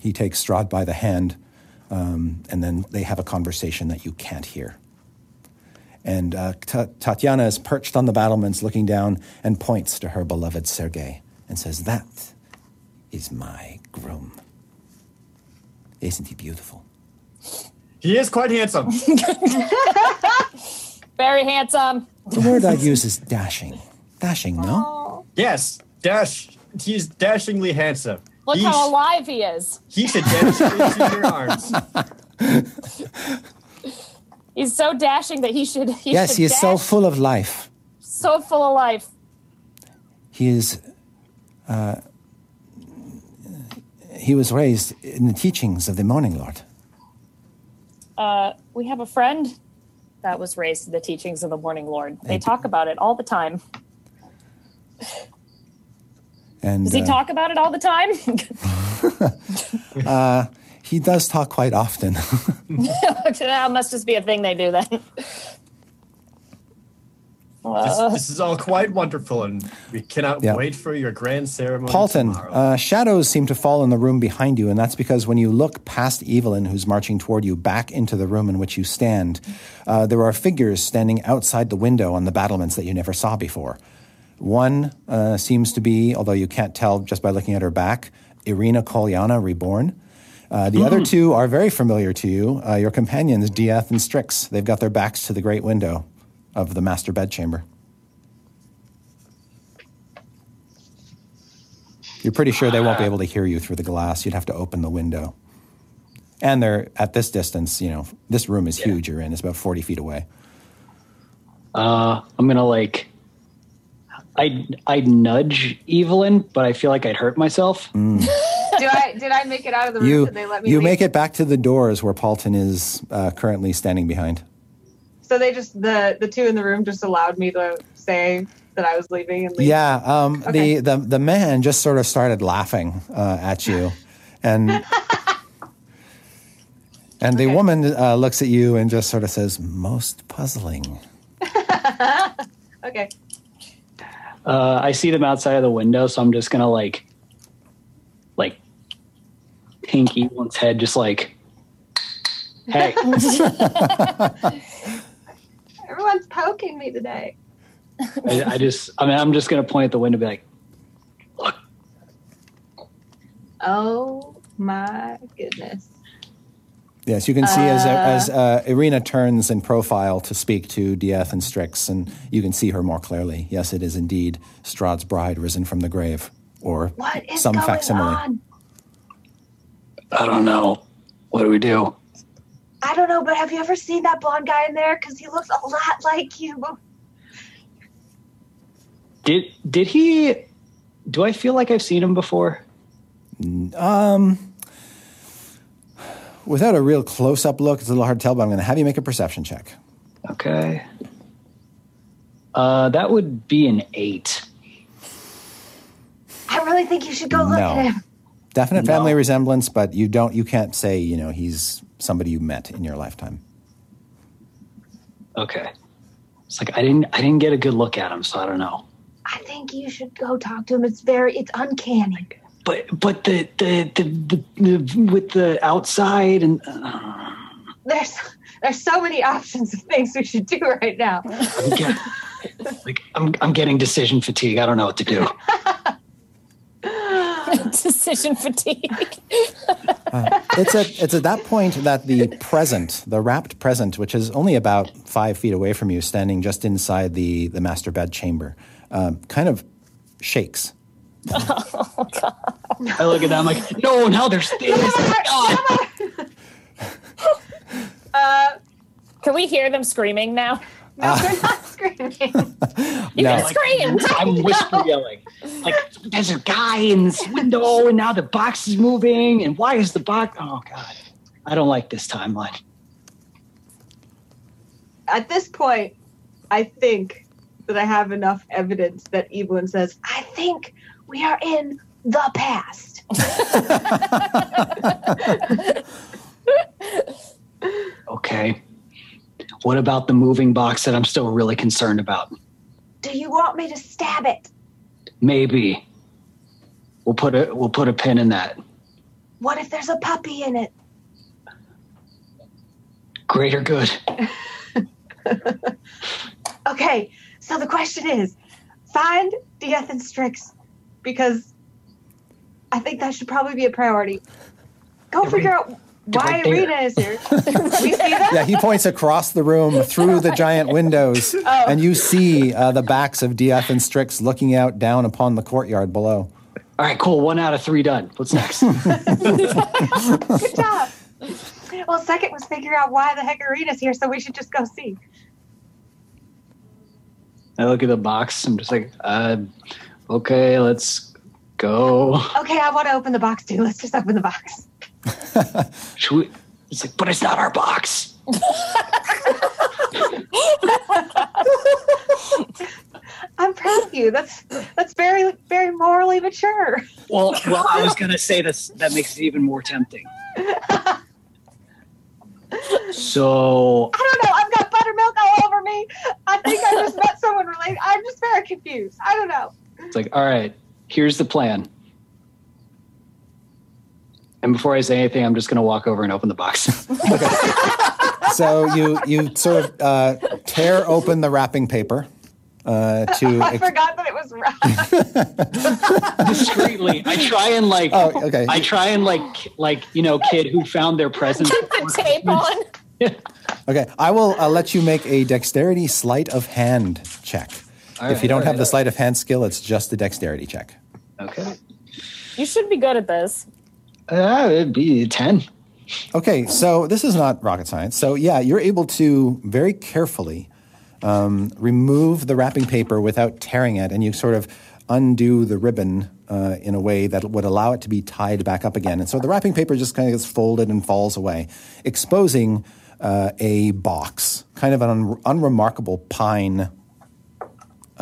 He takes Strahd by the hand, um, and then they have a conversation that you can't hear. And uh, Ta- Tatiana is perched on the battlements looking down and points to her beloved Sergei and says, That is my groom. Isn't he beautiful? He is quite handsome. Very handsome. The word I'd use is dashing. Dashing, no? Yes, dash. He's dashingly handsome. look he, how sh- alive he is. he should dash into your arms. He's so dashing that he should. He Yes, should he is so full of life. so full of life. He is. Uh, he was raised in the teachings of the Morning Lord. Uh, we have a friend that was raised in the teachings of the Morning Lord. They Thank you. talk about it all the time. And Does he uh, talk about it all the time? he does talk quite often. that must just be a thing they do then. This, Uh, this is all quite wonderful, and we cannot Yeah. wait for your grand ceremony Paultin, tomorrow. uh, shadows seem to fall in the room behind you, and that's because when you look past Evelyn, who's marching toward you, back into the room in which you stand, uh, there are figures standing outside the window on the battlements that you never saw before. One uh, seems to be, although you can't tell just by looking at her back, Ireena Kolyana reborn. Uh, the other two are very familiar to you. Uh, your companions, Dieth and Strix. They've got their backs to the great window of the master bedchamber. You're pretty sure they won't be able to hear you through the glass. You'd have to open the window. And they're at this distance, you know, this room is huge you're in. It's about 40 feet away. Uh, I'm gonna like, I I'd nudge Evelyn, but I feel like I'd hurt myself. Do I did I make it out of the room? You, did they let me you leave? make it back to the doors where Paultin is uh, currently standing behind. So they just the the two in the room just allowed me to say that I was leaving and leave. Yeah, um, Okay. the, the the man just sort of started laughing uh, at you, and and the Okay. woman uh, looks at you and just sort of says, "Most puzzling." Okay. Uh, I see them outside of the window, so I'm just gonna like, like, pink Evelyn's head, just like, hey, Everyone's poking me today. I, I just, I mean, I'm just gonna point at the window, and be like, look, Oh my goodness. Yes, you can see as as uh, Ireena turns in profile to speak to Dieth and Strix, and you can see her more clearly. Yes, it is indeed Strahd's bride risen from the grave. or What is some going facsimile. on? I don't know. What do we do? I don't know, but have you ever seen that blonde guy in there? Because he looks a lot like you. Did did he? Do I feel like I've seen him before? Um, without a real close-up look, it's a little hard to tell. But I'm going to have you make a perception check. Okay. Uh, that would be an eight. I really think you should go look No. at him. Definite family No. resemblance, but you don't. You can't say you know he's somebody you met in your lifetime. Okay. It's like I didn't I didn't get a good look at him, so I don't know. I think you should go talk to him. It's very, it's uncanny. But but the the the, the, the with the outside and uh, There's, there's so many options of things we should do right now. I'm get, like I'm I'm getting decision fatigue. I don't know what to do. Decision fatigue. It's at it's at that point that the present, the wrapped present, which is only about five feet away from you, standing just inside the the master bed chamber, um, kind of shakes. I look at that. I'm like, no, now there's things. God. Uh, Can we hear them screaming now? no, they're not screaming. You No. can scream. I'm whisper yelling. Like there's a guy in this window, and now the box is moving, and why is the box? Oh God, I don't like this timeline. At this point, I think that I have enough evidence that Evelyn says, I think we are in the past. Okay. What about the moving box that I'm still really concerned about? Do you want me to stab it? Maybe we'll put a we'll put a pin in that. What if there's a puppy in it? Greater good. Okay, so the question is find Dieth and Strix because I think that should probably be a priority. Go They're figure right- out why right there. Rena is here. we see them? Yeah, he points across the room through the giant windows, and you see uh, the backs of Dieth and Strix looking out down upon the courtyard below. All right, cool. One out of three done. What's next? Good job. Well, second was figure out why the heck Ireena's here, so we should just go see. I look at the box. I'm just like, uh, okay, let's go. Okay, I want to open the box too. Let's just open the box. Should we? It's like, but it's not our box. I'm proud of you. That's that's very very morally mature. Well, well, I was gonna say this. That makes it even more tempting. So I don't know. I've got buttermilk all over me. I think I just met someone related. I'm just very confused. I don't know. It's like, all right, here's the plan. And before I say anything, I'm just gonna walk over and open the box. So you you sort of uh, tear open the wrapping paper uh, to. I forgot that it was wrong. discreetly. I try and like. Oh, okay. I try and like like you know kid who found their present. Keep the tape on. Okay, I will uh, let you make a dexterity sleight of hand check. All if you don't all have the right. sleight of hand skill, it's just a dexterity check. Okay. You should be good at this. Uh, it'd be ten. Okay, so this is not rocket science. So yeah, you're able to very carefully um, remove the wrapping paper without tearing it, and you sort of undo the ribbon uh, in a way that would allow it to be tied back up again. And so the wrapping paper just kind of gets folded and falls away, exposing uh, a box, kind of an un- unremarkable pine,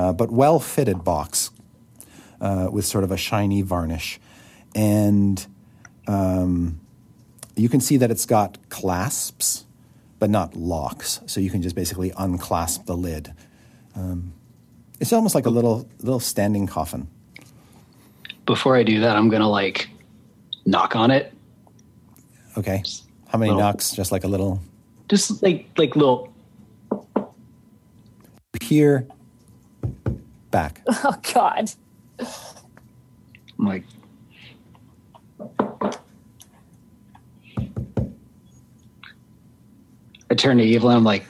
uh, but well fitted box uh, with sort of a shiny varnish. And um, you can see that it's got clasps, but not locks. So you can just basically unclasp the lid. Um, it's almost like a little little standing coffin. Before I do that, I'm gonna like knock on it. Okay. How many Little- knocks? Just like a little Just like like little. here, back. Oh God. I'm like. I turn to Evelyn. I'm like,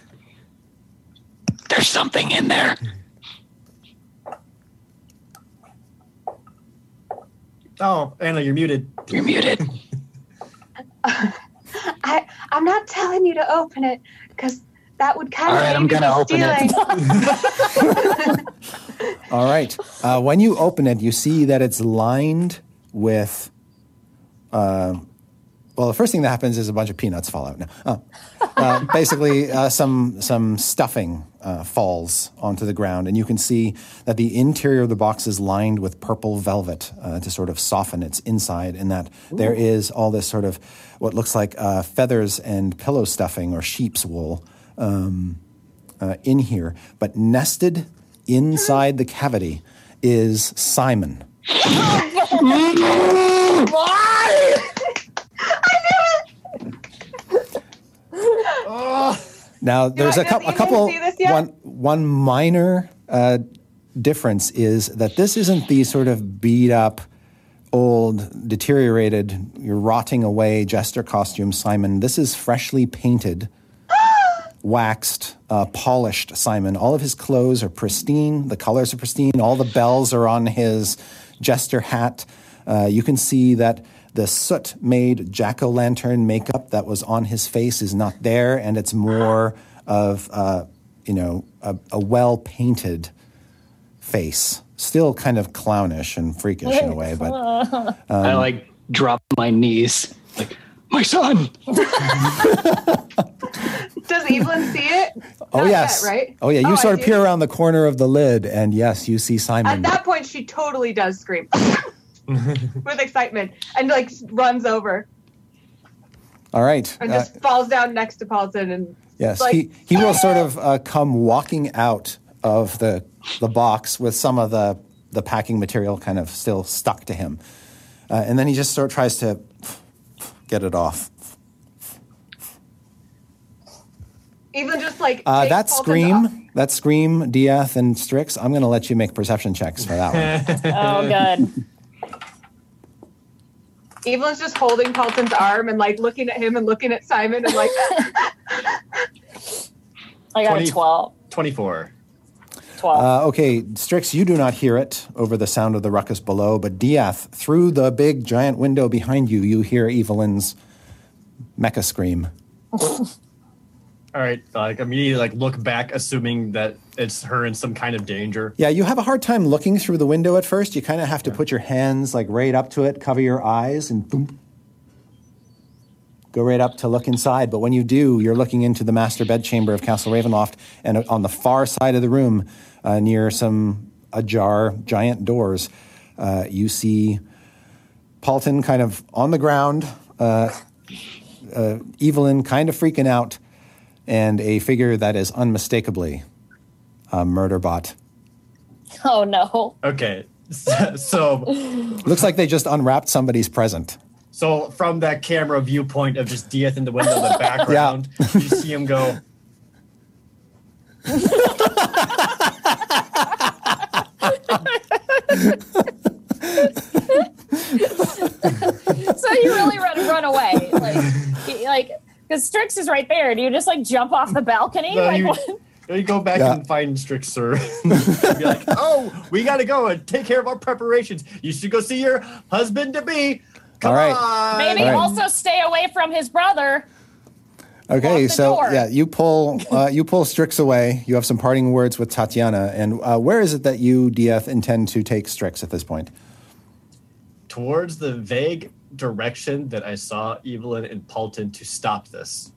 "There's something in there." Oh, Anna, you're muted. You're muted. I I'm not telling you to open it because that would kind All of right, I'm gonna open it. All right. Uh, when you open it, you see that it's lined with. Uh, well, the first thing that happens is a bunch of peanuts fall out. No, oh. uh, basically, uh, some some stuffing uh, falls onto the ground, and you can see that the interior of the box is lined with purple velvet uh, to sort of soften its inside. In that there is all this sort of what looks like uh, feathers and pillow stuffing or sheep's wool um, uh, in here, but nested inside the cavity is Simon. Now, there's a, cou- a couple. see this yet? One one minor uh, difference is that this isn't the sort of beat up, old, deteriorated, you're rotting away jester costume Simon. This is freshly painted, waxed, uh, polished Simon. All of his clothes are pristine. The colors are pristine. All the bells are on his jester hat. Uh, you can see that the soot made jack o' lantern makeup that was on his face is not there, and it's more of, uh, you know, a, a well painted face. Still kind of clownish and freakish in a way, but I like drop my knees. Like, my son. Does Evelyn see it? oh Not yes, yet, right? oh yeah. You I sort of see peer it. around the corner of the lid, and yes, you see Simon. At that point, she totally does scream with excitement and like runs over All right. and uh, just falls down next to Paultin and Yes, like, he, he will sort of uh, come walking out of the the box with some of the the packing material kind of still stuck to him, uh, and then he just sort of tries to get it off. even just like Uh, that Paultin's scream, that scream, Dieth and Strix. I'm going to let you make perception checks for that one. Oh, good. Evelyn's just holding Paultin's arm and like looking at him and looking at Simon and like I got 20. a 12. 24. 12. Uh, okay, Strix, you do not hear it over the sound of the ruckus below, but Dieth, through the big giant window behind you, you hear Evelyn's mecha scream. All right, like I immediately like look back, assuming that it's her in some kind of danger. Yeah, you have a hard time looking through the window at first. You kind of have to put your hands like right up to it, cover your eyes, and boom, go right up to look inside. But when you do, you're looking into the master bedchamber of Castle Ravenloft, and on the far side of the room, uh, near some ajar giant doors, uh, you see Paultin kind of on the ground, uh, uh, Evelyn kind of freaking out, and a figure that is unmistakably a murder bot. oh, no. Okay, so Looks like they just unwrapped somebody's present. so from that camera viewpoint of just Dieth in the window in the background, you see him go. So you really run run away. Like, he- like, because Strix is right there. Do you just like jump off the balcony? No, like, you, you go back Yeah. and find Strixer. be like, oh, we got to go and take care of our preparations. You should go see your husband to be. Come All right. on. Maybe All right. also stay away from his brother. Okay, Lock the so door. yeah, you pull uh, you pull Strix away. You have some parting words with Tatiana, and uh, where is it that you, Dieth, intend to take Strix at this point? towards the vague direction that I saw Evelyn and Paultin to stop this.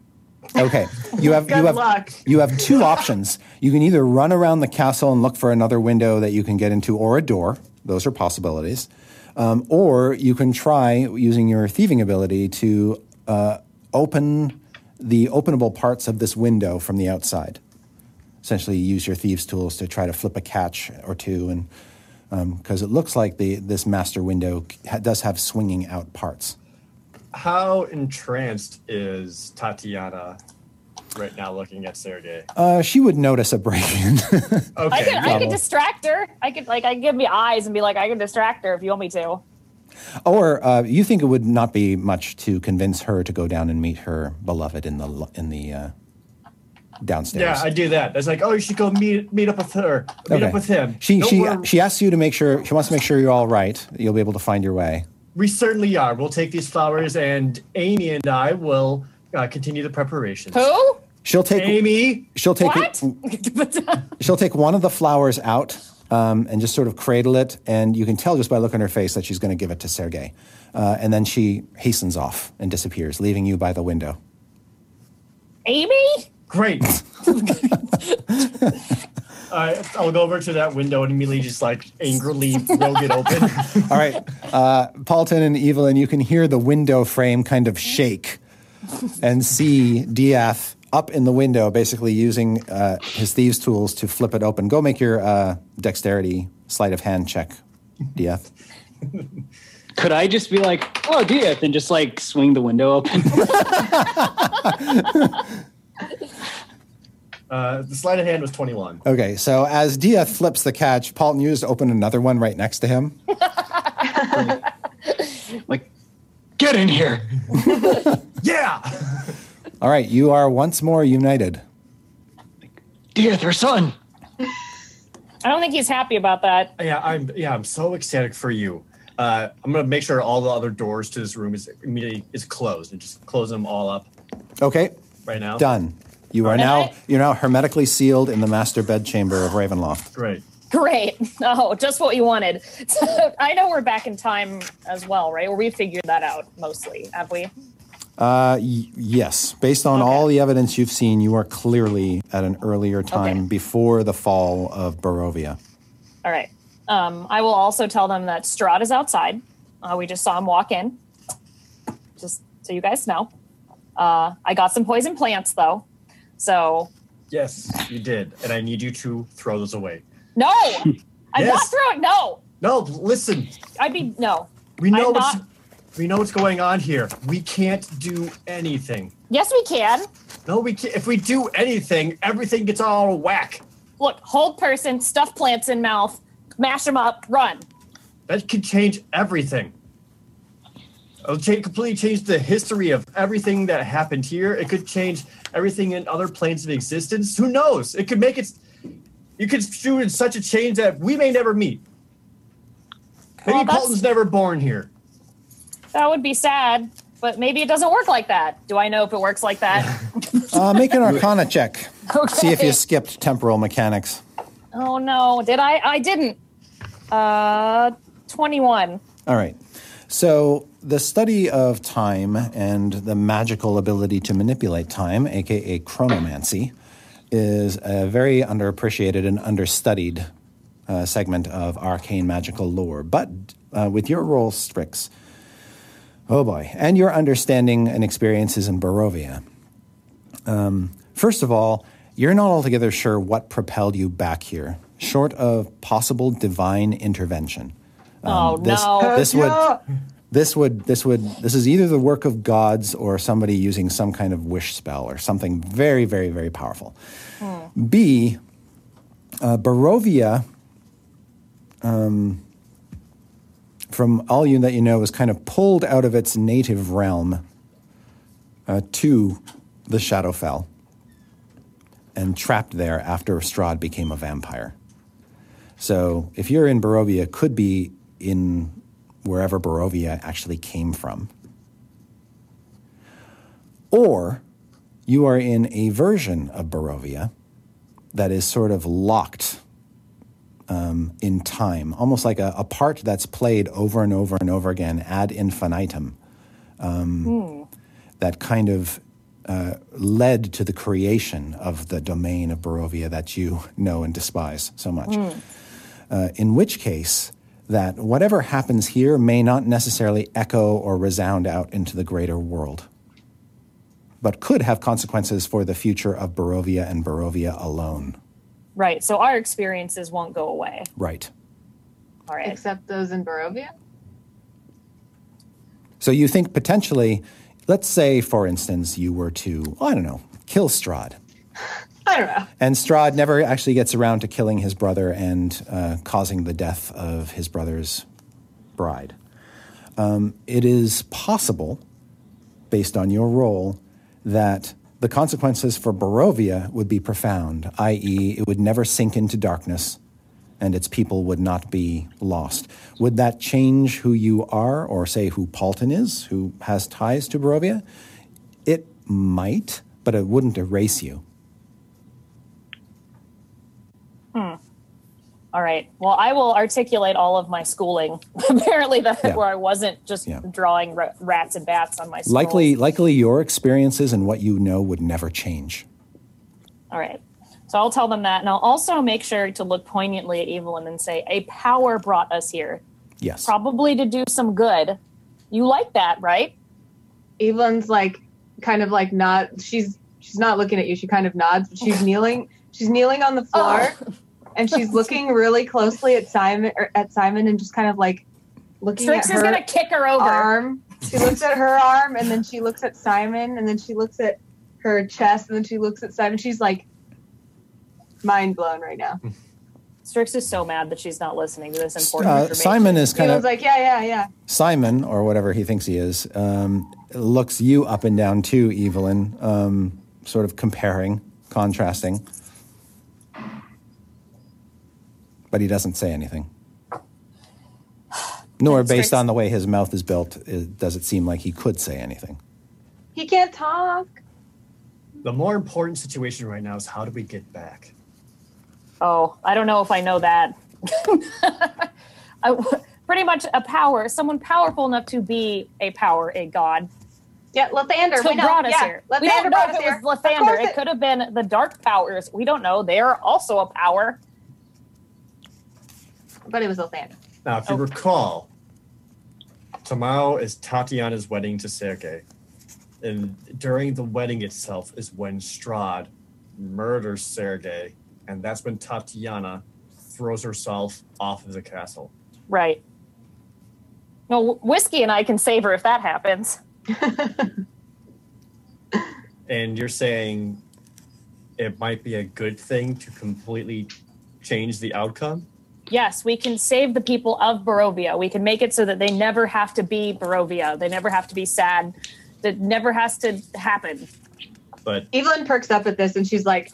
Okay, you have Good you have luck. you have two options. You can either run around the castle and look for another window that you can get into, or a door. Those are possibilities. Um, or you can try using your thieving ability to uh, open the openable parts of this window from the outside. Essentially, you use your thieves' tools to try to flip a catch or two, and because it looks like the this master window ha- does have swinging out parts. How entranced is Tatiana right now looking at Sergei? Uh, she would notice a break-in. Okay. I could, I could distract her. I could like I could give me eyes and be like, I can distract her if you want me to. Or uh, you think it would not be much to convince her to go down and meet her beloved in the in the uh, downstairs? yeah, I do that. It's like, oh, you should go meet meet up with her. Meet Okay. up with him. She Don't she worry. she asks you to make sure she wants to make sure you're all right. You'll be able to find your way. We certainly are. We'll take these flowers, and Amy and I will uh, continue the preparations. Who? She'll take Amy, she'll take What? she'll take one of the flowers out um, and just sort of cradle it, and you can tell just by looking at her face that she's going to give it to Sergei. Uh, and then she hastens off and disappears, leaving you by the window. Amy? great. Uh, I'll go over to that window and immediately just like angrily roll it open. All right, uh, Paultin and Evelyn, you can hear the window frame kind of shake and see Dieth up in the window, basically using uh, his thieves' tools to flip it open. Go make your uh, dexterity sleight of hand check, Dieth. Could I just be like, oh, Dieth, and just like swing the window open? Uh, the sleight of hand was 21. Okay, so as Dieth flips the catch, Paultin, you just open another one right next to him. like, get in here. Yeah! All right, you are once more united. Dieth, her son. I don't think he's happy about that. Yeah, I'm yeah, I'm so ecstatic for you. Uh, I'm gonna make sure all the other doors to this room is immediately is closed and just close them all up Okay, right now. done. You are now I- you're now hermetically sealed in the master bedchamber of Ravenloft. Great. Great. Oh, just what you wanted. So I know we're back in time as well, right? Or we figured that out mostly, have we? Uh, y- yes, based on Okay. all the evidence you've seen, you are clearly at an earlier time Okay. before the fall of Barovia. All right. Um, I will also tell them that Strahd is outside. Uh, we just saw him walk in. Just so you guys know. Uh, I got some poison plants though. So Yes, you did, and I need you to throw those away. no, I'm not throwing. No, No, listen. I'd be no. We know I'm what's not- we know what's going on here. We can't do anything. Yes, we can. No, we can't. If we do anything, everything gets all whack. Look, hold person, stuff plants in mouth, mash them up, run. That could change everything. It'll cha- completely change the history of everything that happened here. It could change everything in other planes of existence. Who knows? It could make it. You could it in such a change that we may never meet. Maybe Well, Paultin's never born here. That would be sad, but maybe it doesn't work like that. Do I know if it works like that? Uh, make an Arcana check. Okay. See if you skipped temporal mechanics. oh no, did I? I didn't. Uh, twenty-one. All right. So the study of time and the magical ability to manipulate time, aka chronomancy, is a very underappreciated and understudied uh, segment of arcane magical lore. But uh, with your role, Strix, oh boy, and your understanding and experiences in Barovia, um, first of all, you're not altogether sure what propelled you back here, short of possible divine intervention. oh this, no. This would this would this would this is either the work of gods or somebody using some kind of wish spell or something very very very powerful. B, uh, Barovia, um, from all you that you know, was kind of pulled out of its native realm uh, to the Shadowfell and trapped there after Strahd became a vampire. So if you're in Barovia, could be in wherever Barovia actually came from. Or you are in a version of Barovia that is sort of locked um, in time, almost like a, a part that's played over and over and over again ad infinitum. Um, That kind of uh, led to the creation of the domain of Barovia that you know and despise so much. Uh, in which case, that whatever happens here may not necessarily echo or resound out into the greater world, but could have consequences for the future of Barovia and Barovia alone. Right. So our experiences won't go away. Right. All right. Except those in Barovia? So you think potentially, let's say, for instance, you were to, I don't know, kill Strahd. I don't know. And Strahd never actually gets around to killing his brother and uh, causing the death of his brother's bride. Um, it is possible, based on your role, that the consequences for Barovia would be profound, i.e., it would never sink into darkness and its people would not be lost. Would that change who you are, or say who Paultin is, who has ties to Barovia? It might, but it wouldn't erase you. Hmm. All right. Well, I will articulate all of my schooling. Apparently, that Yeah. where I wasn't just Yeah. drawing ra- rats and bats on my scrolls. Likely, likely your experiences and what you know would never change. All right. So I'll tell them that, and I'll also make sure to look poignantly at Evelyn and say, "A power brought us here, Yes. probably to do some good. You like that, right?" Evelyn's like kind of like not she's she's not looking at you. She kind of nods, but she's kneeling. She's kneeling on the floor oh. And she's looking really closely at Simon or at Simon and just kind of like looking Strix at is her gonna kick her over. arm. She looks at her arm and then she looks at Simon and then she looks at her chest and then she looks at Simon. She's like mind blown right now. Strix is so mad that she's not listening to this important Uh, information. Simon is kind Evelyn's of like, yeah, yeah, yeah. Simon, or whatever he thinks he is, um, looks you up and down too, Evelyn, um, sort of comparing, contrasting. But he doesn't say anything. Nor, based Strix- on the way his mouth is built, it, does it seem like he could say anything. He can't talk. The more important situation right now is how do we get back? Oh, I don't know if I know that. I, pretty much a power, someone powerful enough to be a power, a god, Yeah, Lathander. to we know. brought us yeah, here. Lathander we don't know if it here. was Of course Lathander. It could have been the dark powers. We don't know. They're also a power. But it was Lathander. Now, if you Oh. recall, tomorrow is Tatiana's wedding to Sergei. And during the wedding itself is when Strahd murders Sergei. And that's when Tatiana throws herself off of the castle. Right. Well, whiskey and I can save her if that happens. And you're saying it might be a good thing to completely change the outcome? Yes, we can save the people of Barovia. We can make it so that they never have to be Barovia. They never have to be sad. That never has to happen. But Evelyn perks up at this and she's like,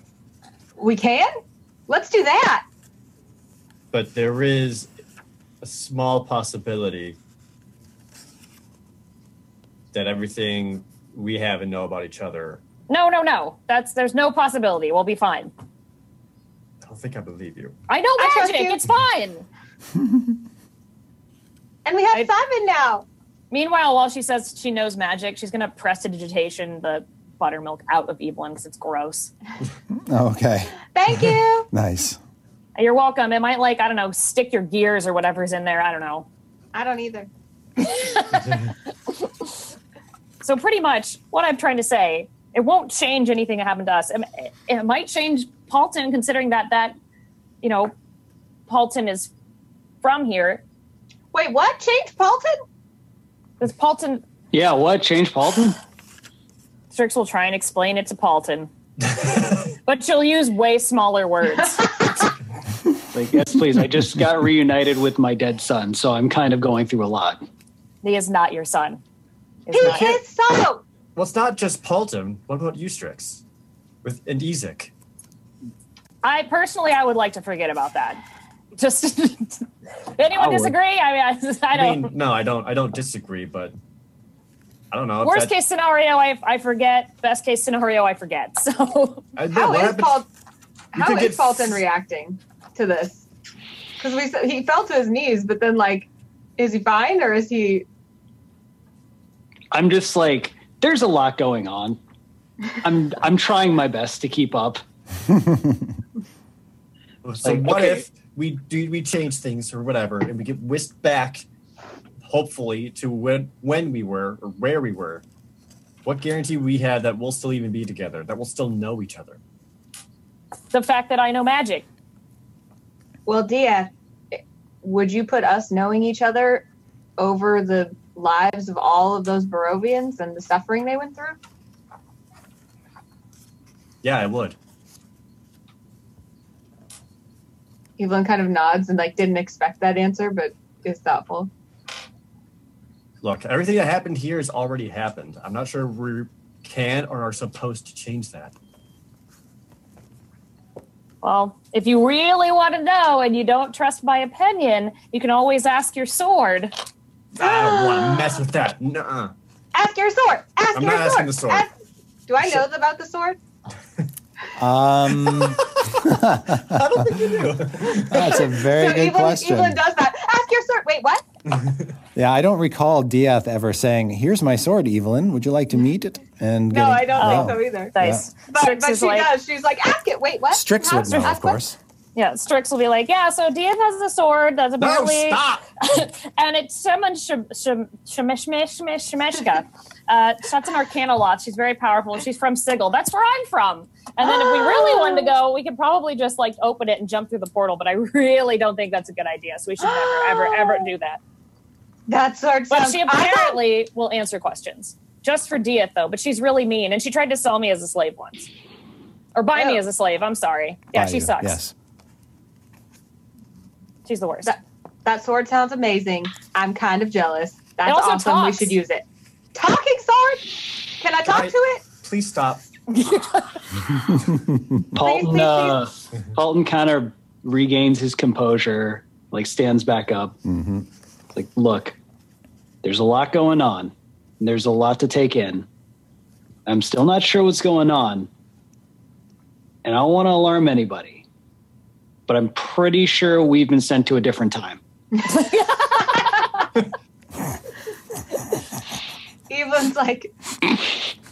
"We can? Let's do that." but there is a small possibility that everything we have and know about each other No, no, no. That's there's no possibility. We'll be fine. I don't think I believe you. I know I trust magic. you. It's fine. And we have I- Simon now. Meanwhile, while she says she knows magic, she's gonna prestidigitation the agitation the buttermilk out of Evelyn because it's gross. Oh, okay, Thank you. nice. You're welcome. It might like I don't know, stick your gears or whatever's in there. I don't know. I don't either. So pretty much, what I'm trying to say, it won't change anything that happened to us. It, it might change Paultin, considering that that, you know, Paultin is from here. Wait, what? Change Paultin? Does Paultin, Yeah, what? Change Paultin? Strix will try and explain it to Paultin, but she'll use way smaller words. Like, yes, please. I just got reunited with my dead son, so I'm kind of going through a lot. he is not your son. He's He not- is so. Well, it's not just Paultin. What about Eustrix? With and Ezek? I personally, I would like to forget about that. Just anyone I disagree? I mean, I, I I don't. mean, no, I don't. I don't disagree, but I don't know. Worst that- case scenario, I, I forget. Best case scenario, I forget. So I, no, How what is happens- Paul? you How get- Paultin reacting to this? Because we said he fell to his knees, but then like, is he fine or is he? I'm just like, there's a lot going on. I'm I'm trying my best to keep up. So Like, what okay. if we do we change things or whatever, and we get whisked back, hopefully to when when we were or where we were? What guarantee we have that we'll still even be together? That we'll still know each other? the fact that I know magic, Well, Dieth, would you put us knowing each other over the lives of all of those Barovians and the suffering they went through? Yeah, I would. Evelyn kind of nods and like didn't expect that answer, but is thoughtful. Look, everything that happened here has already happened. I'm not sure we can or are supposed to change that. Well, if you really want to know and you don't trust my opinion, you can always ask your sword. I don't want to mess with that. Nuh-uh. Ask your sword. Ask I'm your not sword. asking the sword. Ask- do I know about the sword? Um, I don't think you do. that's a very so good Evelyn, question. Evelyn does that. Ask your sword. Wait, what? Yeah, I don't recall Dieth ever saying, "Here's my sword, Evelyn. Would you like to meet it?" And No, getting- I don't No. think so either. Dice. But, Strix but is she like, does. She's like, ask it. Wait, what? Strix How- would know, ask of what? course. Yeah, Strix will be like, yeah, so Dieth has a sword that's No, apparently, stop. and it's summoned Shemeshka. Uh, that's an Arcana lot. She's very powerful. She's from Sigil. That's where I'm from. And then if we really wanted to go, we could probably just like open it and jump through the portal. But I really don't think that's a good idea. So we should never, ever, ever do that. That sword But sounds. she I thought- apparently will answer questions just for Dieth though. But she's really mean, and she tried to sell me as a slave once, or buy me Oh. as a slave. I'm sorry. Yeah, By she you, sucks. Yes. She's the worst. That, that sword sounds amazing. I'm kind of jealous. That's also awesome. We should use it. Talking sword? Can I talk I- to it? Please stop. Paultin, please, uh, Paultin kind of regains his composure, like stands back up. hmm Like, look, there's a lot going on. And there's a lot to take in. I'm still not sure what's going on. And I don't want to alarm anybody. But I'm pretty sure we've been sent to a different time. Evelyn's like,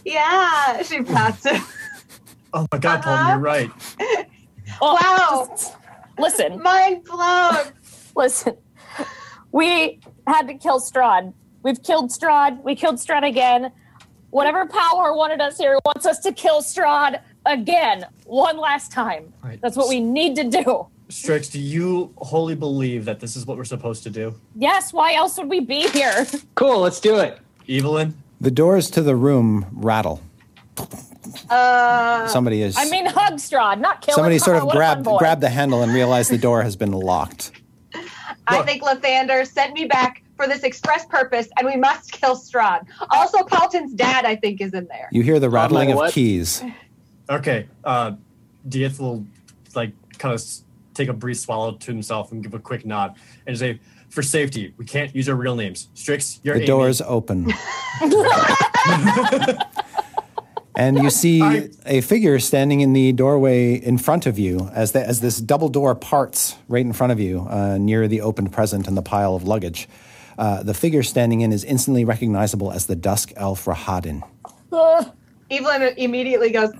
yeah. She pats him. Oh my God, Paul, Uh-huh. you're right. Well, Wow. just- listen, Mind blown. listen. We had to kill Strahd. We've killed Strahd. We killed Strahd again. Whatever power wanted us here wants us to kill Strahd again, one last time. Right. That's what we need to do. Strix, do you wholly believe that this is what we're supposed to do? Yes, why else would we be here? Cool, let's do it. Evelyn? The doors to the room rattle. Uh, Somebody is. I mean, hug Strahd, not kill somebody sort of What grabbed grabbed the handle and realized the door has been locked. I think Lathander sent me back for this express purpose, and we must kill Strahd. Also, Paultin's dad, I think, is in there. You hear the rattling of keys. Okay. Uh, Dieth will, like, kind of take a brief swallow to himself and give a quick nod and say, for safety, we can't use our real names. Strix, you're The Amy. doors open. and you see I- a figure standing in the doorway in front of you as, the, as this double door parts right in front of you uh, near the opened present and the pile of luggage. Uh, the figure standing in is instantly recognizable as the Dusk Elf Rahadin. Ugh. Evelyn immediately goes,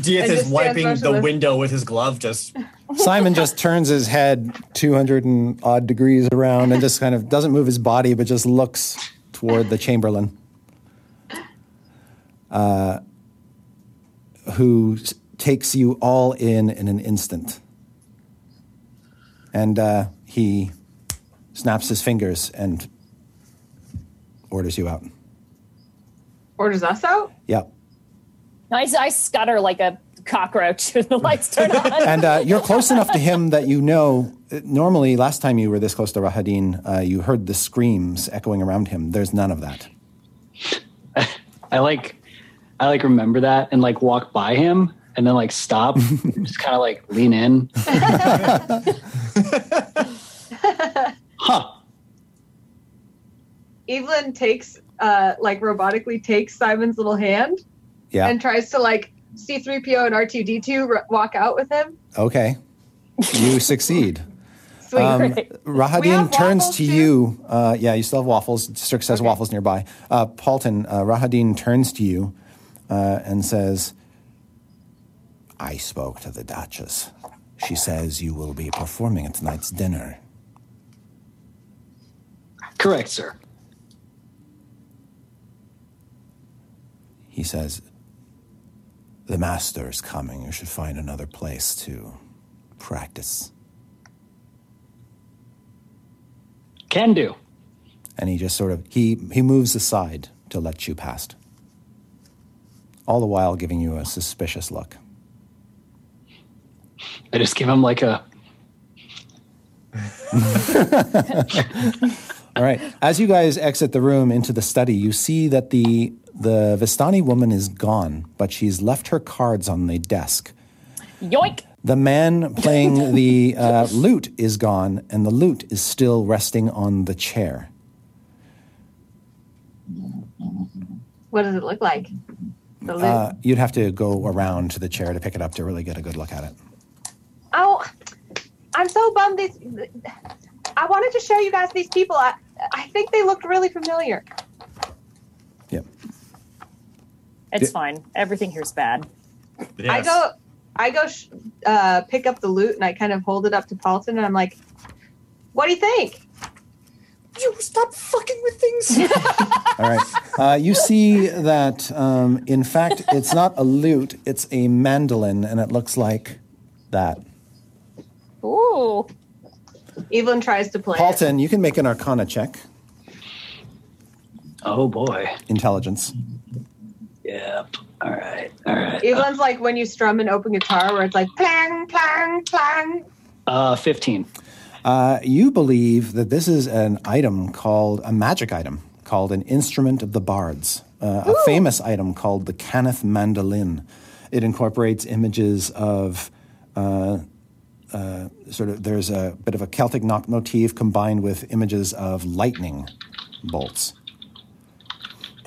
Dieth And is wiping the window with his glove, just Simon just turns his head 200 and odd degrees around and just kind of doesn't move his body, but just looks toward the Chamberlain, uh, who s- takes you all in in an instant. And uh, he snaps his fingers and orders you out. orders us out? Yep. I, I scutter like a cockroach when the lights turn on. And uh, you're close enough to him that you know. uh, Normally, last time you were this close to Rahadin, uh, you heard the screams echoing around him. There's none of that. I like I like remember that and like walk by him and then like stop, just kind of like lean in. huh. Evelyn takes, uh, like, robotically takes Simon's little hand Yeah. and tries to, like, C3PO and R2D2 r- walk out with him. Okay. You succeed. Sweet. Um, Rahadin turns to too? you. Uh, yeah, you still have waffles. Strix has Okay. waffles nearby. Uh, Paultin, uh, Rahadin turns to you uh, and says, I spoke to the Duchess. She says you will be performing at tonight's dinner. Correct, sir. He says, The master is coming. You should find another place to practice. Can do. And he just sort of he he moves aside to let you past. All the while giving you a suspicious look. I just give him like a All right. As you guys exit the room into the study, you see that the the Vistani woman is gone, but she's left her cards on the desk. Yoink! The man playing the uh, lute is gone, and the lute is still resting on the chair. What does it look like? The loot. Uh, you'd have to go around to the chair to pick it up to really get a good look at it. oh, I'm so bummed. These. I wanted to show you guys these people. I, I think they looked really familiar. Yep. It's Di- fine. Everything here's bad. I go, I go, sh- uh, pick up the loot and I kind of hold it up to Paultin and I'm like, "What do you think?" You stop fucking with things. All right. Uh, you see that, um, in fact, it's not a lute, it's a mandolin, and it looks like that. Ooh. Evelyn tries to play. it. Paultin, you can make an arcana check, Oh boy. intelligence. Yep. All right. All right. Evelyn's like when you strum an open guitar, where it's like clang, clang, clang. Uh, fifteen. Uh, you believe that this is an item called a magic item called an instrument of the bards, uh, a famous item called the Canaith mandolin. It incorporates images of uh, uh, sort of there's a bit of a Celtic knot motif combined with images of lightning bolts.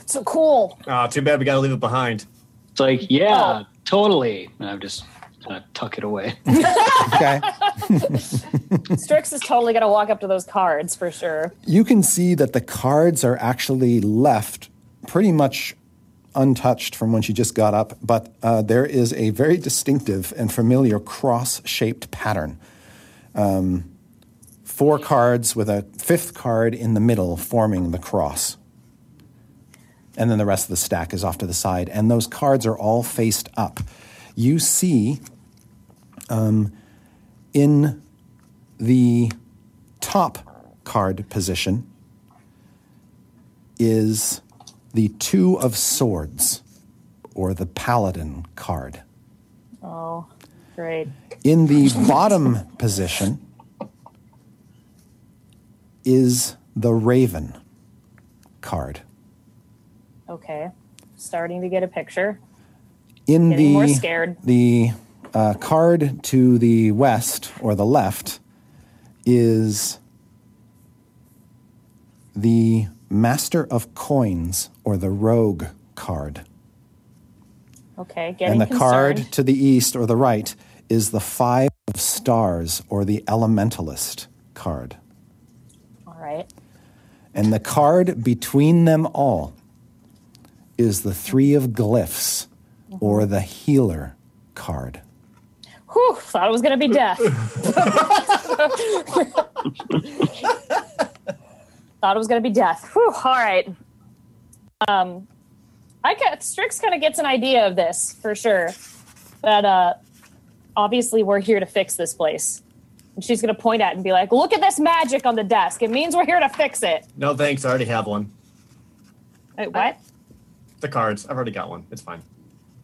That's so cool. Ah, too bad we gotta leave it behind. It's like, yeah, totally. And I'm just gonna tuck it away. Okay, Strix is totally going to walk up to those cards for sure. you can see that the cards are actually left pretty much untouched from when she just got up, but uh, there is a very distinctive and familiar cross shaped pattern. Um, four cards with a fifth card in the middle forming the cross. And then the rest of the stack is off to the side. And those cards are all faced up. You see um, in the top card position is the Two of Swords, or the Paladin card. Oh, great. In the bottom position is the Raven card. Okay. Starting to get a picture. In Getting the more scared. the uh, card to the west or the left is the Master of Coins or the Rogue card. Okay. Getting and the card to the east or the right is the Five of Stars or the Elementalist card. All right. And the card between them all is the Three of Glyphs or the Healer card. Whew, thought it was going to be death. thought it was going to be death. Whew, all right. Um, I get Strix kind of gets an idea of this for sure. That uh, obviously we're here to fix this place. And she's going to point at it and be like, "Look at this magic on the desk. It means we're here to fix it." No thanks, I already have one. Wait, what? The cards, I've already got one. It's fine.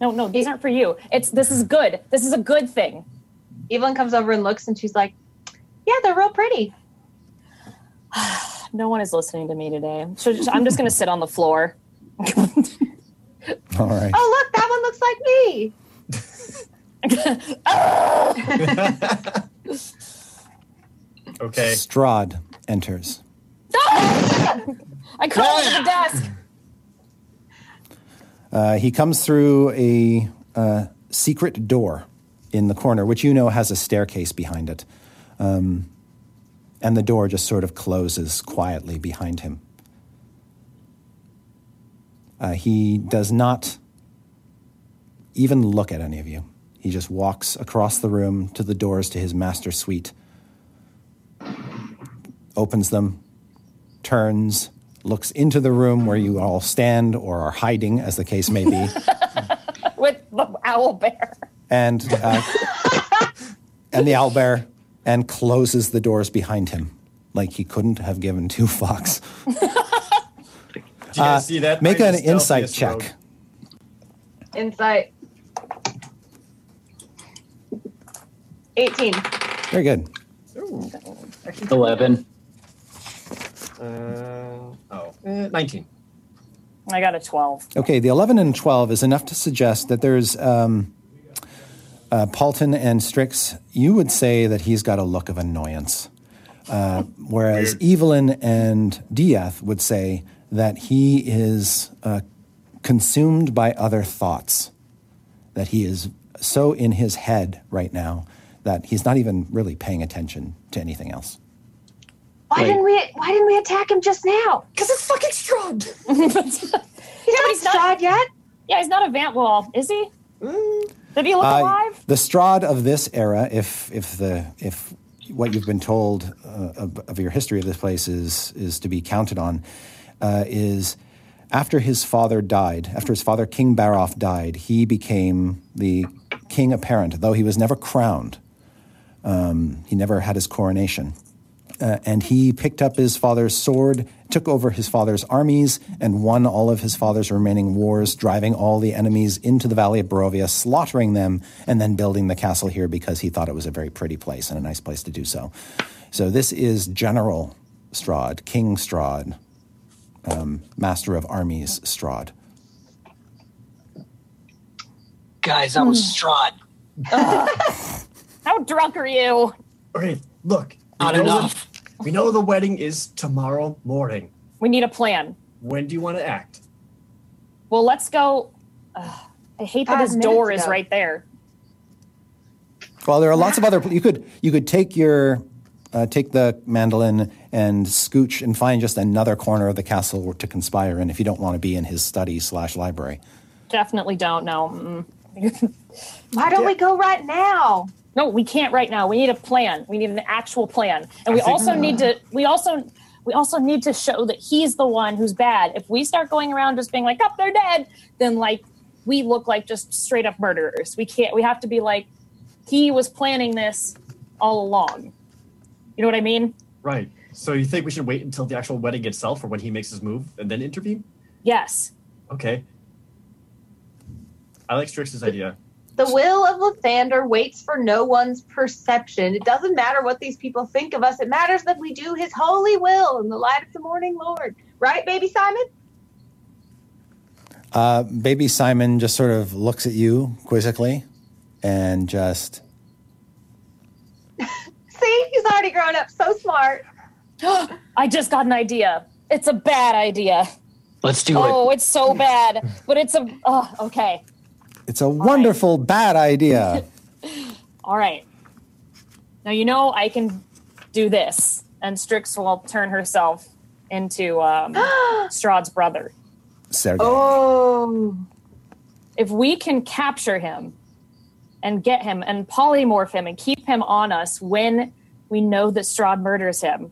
No, no, these aren't for you. It's this is good. This is a good thing. Evelyn comes over and looks and she's like, "Yeah, they're real pretty." No one is listening to me today. So just- I'm just going to sit on the floor. All right. Oh, look, that one looks like me. Okay. Strahd enters. I crawled to the desk. Uh, he comes through a uh, secret door in the corner, which you know has a staircase behind it. Um, and the door just sort of closes quietly behind him. Uh, he does not even look at any of you. He just walks across the room to the doors to his master suite, opens them, turns, looks into the room where you all stand or are hiding, as the case may be, with the owl bear. and uh, and the owlbear, and closes the doors behind him, like he couldn't have given two fucks. Did you guys see that? Uh, Make an insight check. rogue. Insight. 18. Very good. Eleven. Uh, oh, eh, 19. I got a 12. Okay, the 11 and 12 is enough to suggest that there's um, uh, Paultin and Strix. You would say that he's got a look of annoyance, uh, whereas Evelyn and Dieth would say that he is uh, consumed by other thoughts, that he is so in his head right now that he's not even really paying attention to anything else. Why Wait. didn't we? Why didn't we attack him just now? Because it's fucking Strahd! He's not he's not- Strahd yet. Yeah, he's not a vamp. Well, is he? Did he look Uh, alive? The Strahd of this era, if if the if what you've been told uh, of, of your history of this place is is to be counted on, uh, is after his father died, after his father King Barov died, he became the king apparent, though he was never crowned. Um, he never had his coronation. Uh, and he picked up his father's sword, took over his father's armies, and won all of his father's remaining wars, driving all the enemies into the Valley of Barovia, slaughtering them, and then building the castle here because he thought it was a very pretty place and a nice place to do so. So this is General Strahd, King Strahd, um, Master of Armies Strahd. Guys, that was Strahd. How drunk are you? Okay, look. Not know the- enough. We know the wedding is tomorrow morning. We need a plan. When do you want to act? Well, let's go. Ugh, I hate that Five his door minutes is ago. right there. Well, there are lots of other. You could you could take your uh, take the mandolin and scooch and find just another corner of the castle to conspire in if you don't want to be in his study slash library. Definitely don't. No. Mm. Why don't we go right now? No, we can't right now. We need a plan. We need an actual plan, and we think- also need to. We also. We also need to show that he's the one who's bad. If we start going around just being like, "Oh, they're dead," then like we look like just straight up murderers. We can't. We have to be like, he was planning this all along. You know what I mean? Right. So you think we should wait until the actual wedding itself or when he makes his move and then intervene? Yes. Okay. I like Strix's idea. The will of Lathander waits for no one's perception. It doesn't matter what these people think of us. It matters that we do his holy will in the light of the morning Lord. Right, baby Simon? Uh, baby Simon just sort of looks at you quizzically, and just See, he's already grown up so smart. I just got an idea. It's a bad idea. Let's do Oh, it. Oh, it's so bad. But it's a. Oh, okay. It's a wonderful bad idea. All right. Now you know I can do this, and Strix will turn herself into um, Strahd's brother. Sergei. Oh. If we can capture him and get him and polymorph him and keep him on us when we know that Strahd murders him,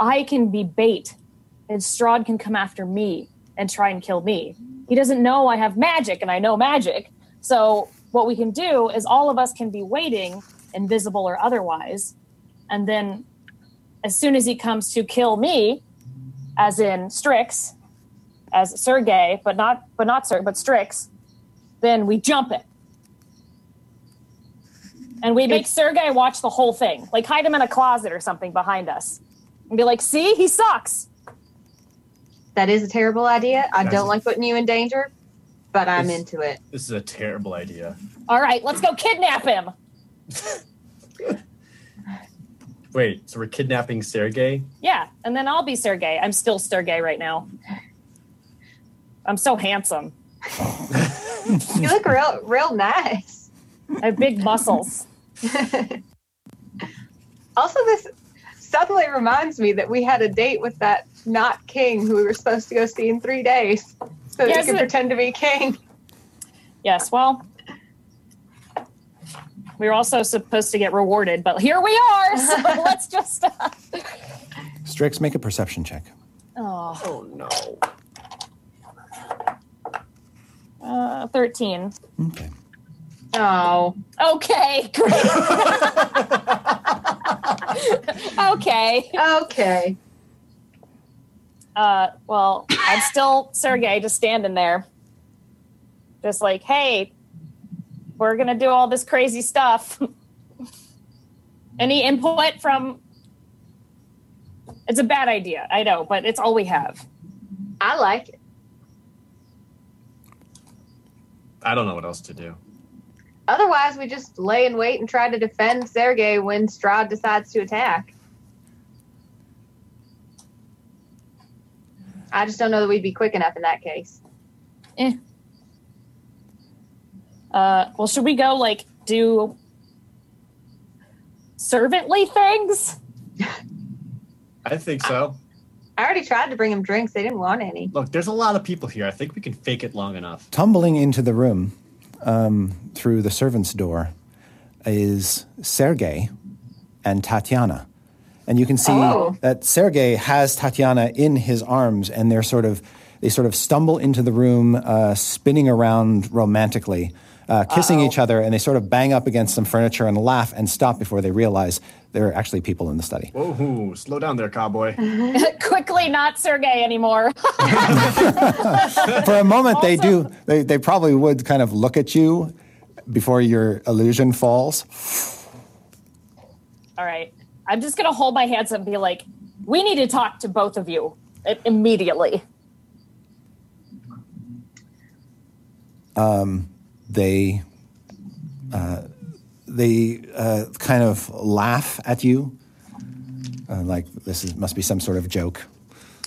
I can be bait, and Strahd can come after me and try and kill me. He doesn't know I have magic, and I know magic. So what we can do is all of us can be waiting, invisible or otherwise, and then as soon as he comes to kill me, as in Strix, as Sergei, but not but not Sir, but Strix, then we jump it. And we make Sergei watch the whole thing. Like hide him in a closet or something behind us. And be like, see, he sucks. That is a terrible idea. I That's- don't like putting you in danger, but I'm It's- into it. This is a terrible idea. All right, let's go kidnap him. Wait, so we're kidnapping Sergei? Yeah, and then I'll be Sergei. I'm still Sergei right now. I'm so handsome. You look real, real nice. I have big muscles. Also, this suddenly reminds me that we had a date with that not king who we were supposed to go see in three days, so that Yes, you can it- pretend to be king. Yes, well, we were also supposed to get rewarded, but here we are. So let's just. Uh, Strix, make a perception check. oh, Oh no. uh, 13. Okay. Oh, Okay, great. okay. okay. Uh, well, I'm still Sergei, just standing there. Just like, hey, we're going to do all this crazy stuff. Any input from It's a bad idea, I know, but it's all we have. I like it. I don't know what else to do. Otherwise, we just lay in wait and try to defend Sergei when Strahd decides to attack. I just don't know that we'd be quick enough in that case. Uh, well, should we go like do servantly things? I think so. I already tried to bring him drinks. They didn't want any. Look, there's a lot of people here. I think we can fake it long enough. Tumbling into the room um, through the servant's door is Sergei and Tatiana. And you can see Oh. that Sergei has Tatiana in his arms, and they're sort of they sort of stumble into the room, uh, spinning around romantically, uh, kissing each other, and they sort of bang up against some furniture and laugh and stop before they realize there are actually people in the study. Whoa, slow down there, cowboy. Quickly, not Sergei anymore. For a moment, they do. They, they probably would kind of look at you before your illusion falls. all right. I'm just going to hold my hands up and be like, we need to talk to both of you i- immediately. They uh, they uh, kind of laugh at you, uh, like this is, must be some sort of joke.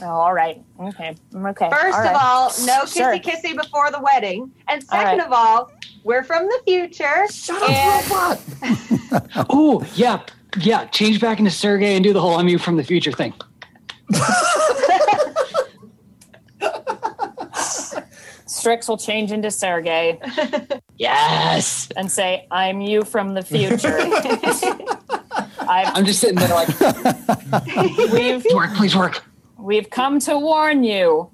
Oh, all right. Okay. Okay. First All of right. all, no Sure. kissy kissy before the wedding. And second right. of all, we're from the future. Shut up, and robot! Oh, yeah, yeah. Change back into Sergei and do the whole "I'm you from the future" thing. Strix will change into Sergei Yes. and say, I'm you from the future. I've, I'm just sitting there like, we've, work, please work. we've come to warn you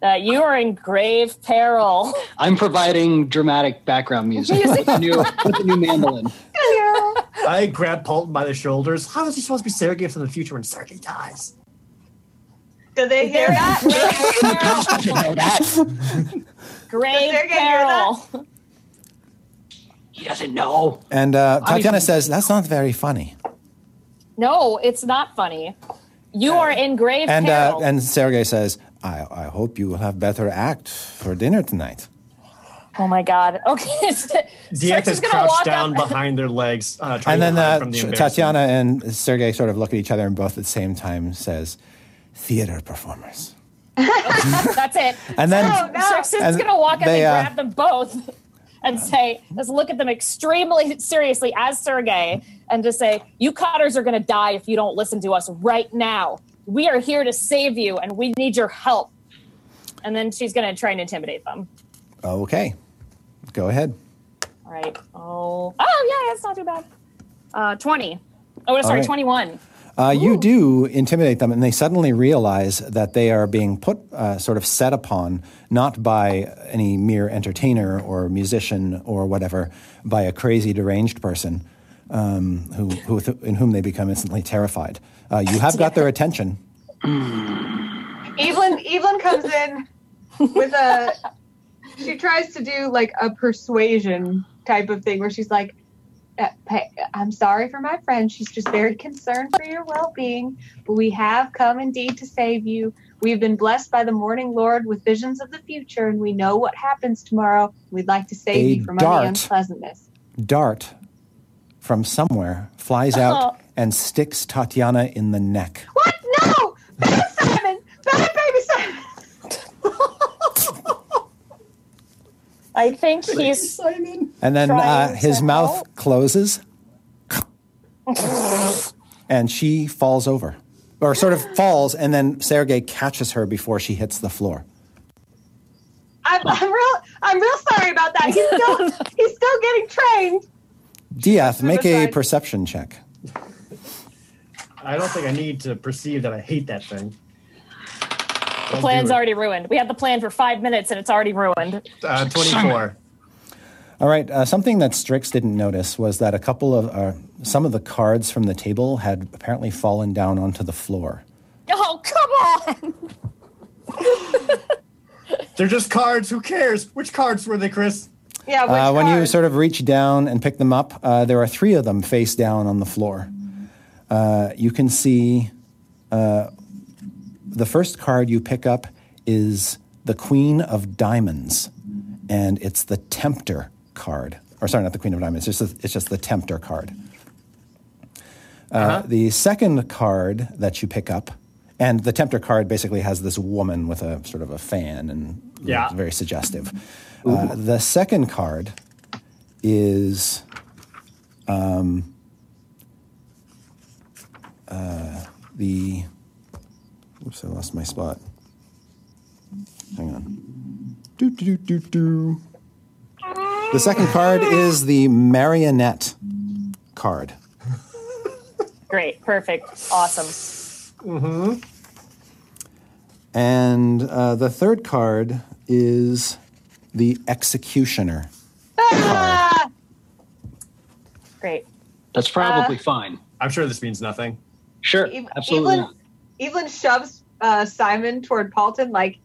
that you are in grave peril. I'm providing dramatic background music with the new with the new mandolin. I grab Paultin by the shoulders. How is he supposed to be Sergei from the future when Sergei dies? Do they hear that? You know that. Grave Sergei that? peril. He doesn't know. And uh, Tatiana says, "That's not very funny." No, it's not funny. You are in grave And uh, and Sergei says, "I I hope you will have better act for dinner tonight." oh my god. Okay. Dieth Strix is gonna crouched walk down up- behind their legs, uh, trying And then to hide uh, from the Tatiana and Sergei sort of look at each other and both at the same time says, "Theater performers." That's it. And then Oh, no. Strix is going to walk up they, and uh, grab them both and say, let's look at them extremely seriously as Sergei and just say, you cutters are going to die if you don't listen to us right now. We are here to save you and we need your help. And then she's going to try and intimidate them. okay, go ahead. All right. Oh, oh yeah, that's not too bad. Uh, 20. Oh, sorry, right. 21. Uh, you do intimidate them, and they suddenly realize that they are being put, uh, sort of set upon, not by any mere entertainer or musician or whatever, by a crazy, deranged person um, who, who, in whom they become instantly terrified. Uh, you have got their attention. Evelyn Evelyn comes in with a she tries to do like a persuasion type of thing where she's like Uh, I'm sorry for my friend. She's just very concerned for your well-being, but we have come indeed to save you. We've been blessed by the morning Lord with visions of the future, and we know what happens tomorrow. We'd like to save A you from dart. any unpleasantness. Dart from somewhere flies out and sticks Tatiana in the neck. What? No! Bad Simon! Bad baby Simon! I think he's. And then uh, his to mouth help. closes, and she falls over, or sort of falls, and then Sergei catches her before she hits the floor. I'm, I'm real I'm real sorry about that. He's still he's still getting trained. Dieth, make a perception check. I don't think I need to perceive that I hate that thing. The plan's already ruined. We had the plan for five minutes and it's already ruined. Uh, 24. All right. Uh, something that Strix didn't notice was that a couple of uh, some of the cards from the table had apparently fallen down onto the floor. Oh, come on! They're just cards. Who cares? Which cards were they, Chris? Yeah, which Uh, when you sort of reach down and pick them up, uh, there are three of them face down on the floor. Uh, you can see uh, the first card you pick up is the Queen of Diamonds, and it's the Tempter card. Or sorry, not the Queen of Diamonds. It's just, it's just the Tempter card. Uh, The second card that you pick up, and the Tempter card basically has this woman with a sort of a fan and Yeah. very suggestive. Uh, the second card is um, uh, the. Oops, I lost my spot. Hang on. Do, do, do, do, do. The second card is the marionette card. Great. Perfect. Awesome. Mm-hmm. And uh, the third card is the executioner. Ah! Great. That's probably fine. I'm sure this means nothing. Sure, absolutely. Evelyn, Evelyn shoves uh, Simon toward Paultin, like,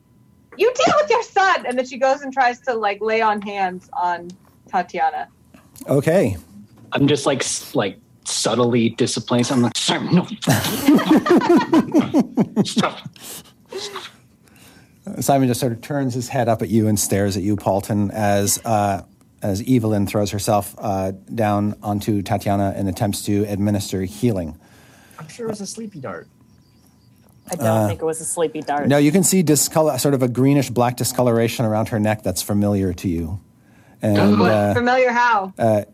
"You deal with your son," and then she goes and tries to like lay on hands on Tatiana. Okay. I'm just like like subtly disciplining. I'm like, sorry, no. Stop. Simon just sort of turns his head up at you and stares at you, Paultin, as uh, as Evelyn throws herself uh, down onto Tatiana and attempts to administer healing. I'm sure it was a sleepy dart. I don't think it was a sleepy dart. No, you can see discolor, sort of a greenish black discoloration around her neck that's familiar to you. And uh, familiar how?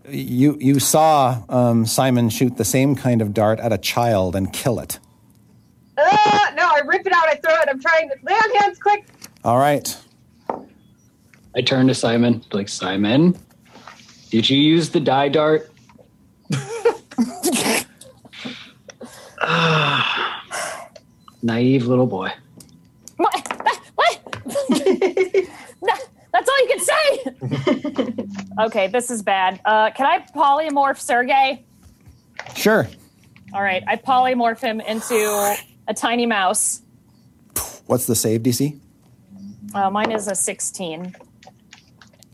you you saw um, Simon shoot the same kind of dart at a child and kill it. Ah, no, I rip it out. I throw it. I'm trying to lay on hands, quick. All right. I turn to Simon, like Simon, did you use the die dart? Naive little boy. What? What? No, That's all you can say. okay, this is bad. Uh, can I polymorph Sergei? Sure. All right, I polymorph him into a tiny mouse. What's the save DC? Uh, mine is a 16.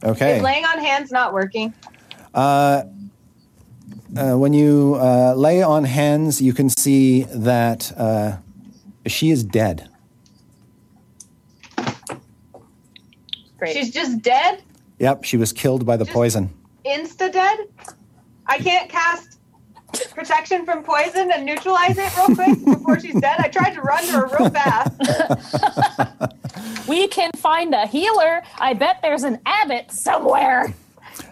Okay. Is laying on hands not working? Uh, when you uh, lay on hands, you can see that uh, she is dead. Great. She's just dead, Yep, she was killed by the Just- poison. insta dead. I can't cast protection from poison and neutralize it real quick before she's dead. I tried to run to her real fast. we can find a healer. I bet there's an abbot somewhere.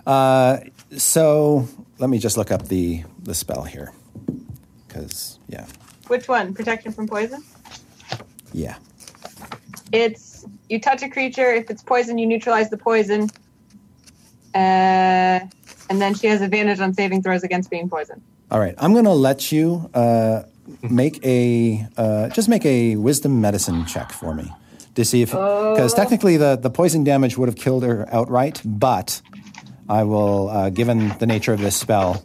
Uh, So let me just look up the the spell here, because yeah, Which one? Protection from poison? Yeah. It's you touch a creature. If it's poison, you neutralize the poison. Uh, and then she has advantage on saving throws against being poisoned. All right, I'm gonna let you uh, make a uh, just make a wisdom medicine check for me to see if because technically the the poison damage would have killed her outright, but I will, uh, given the nature of this spell,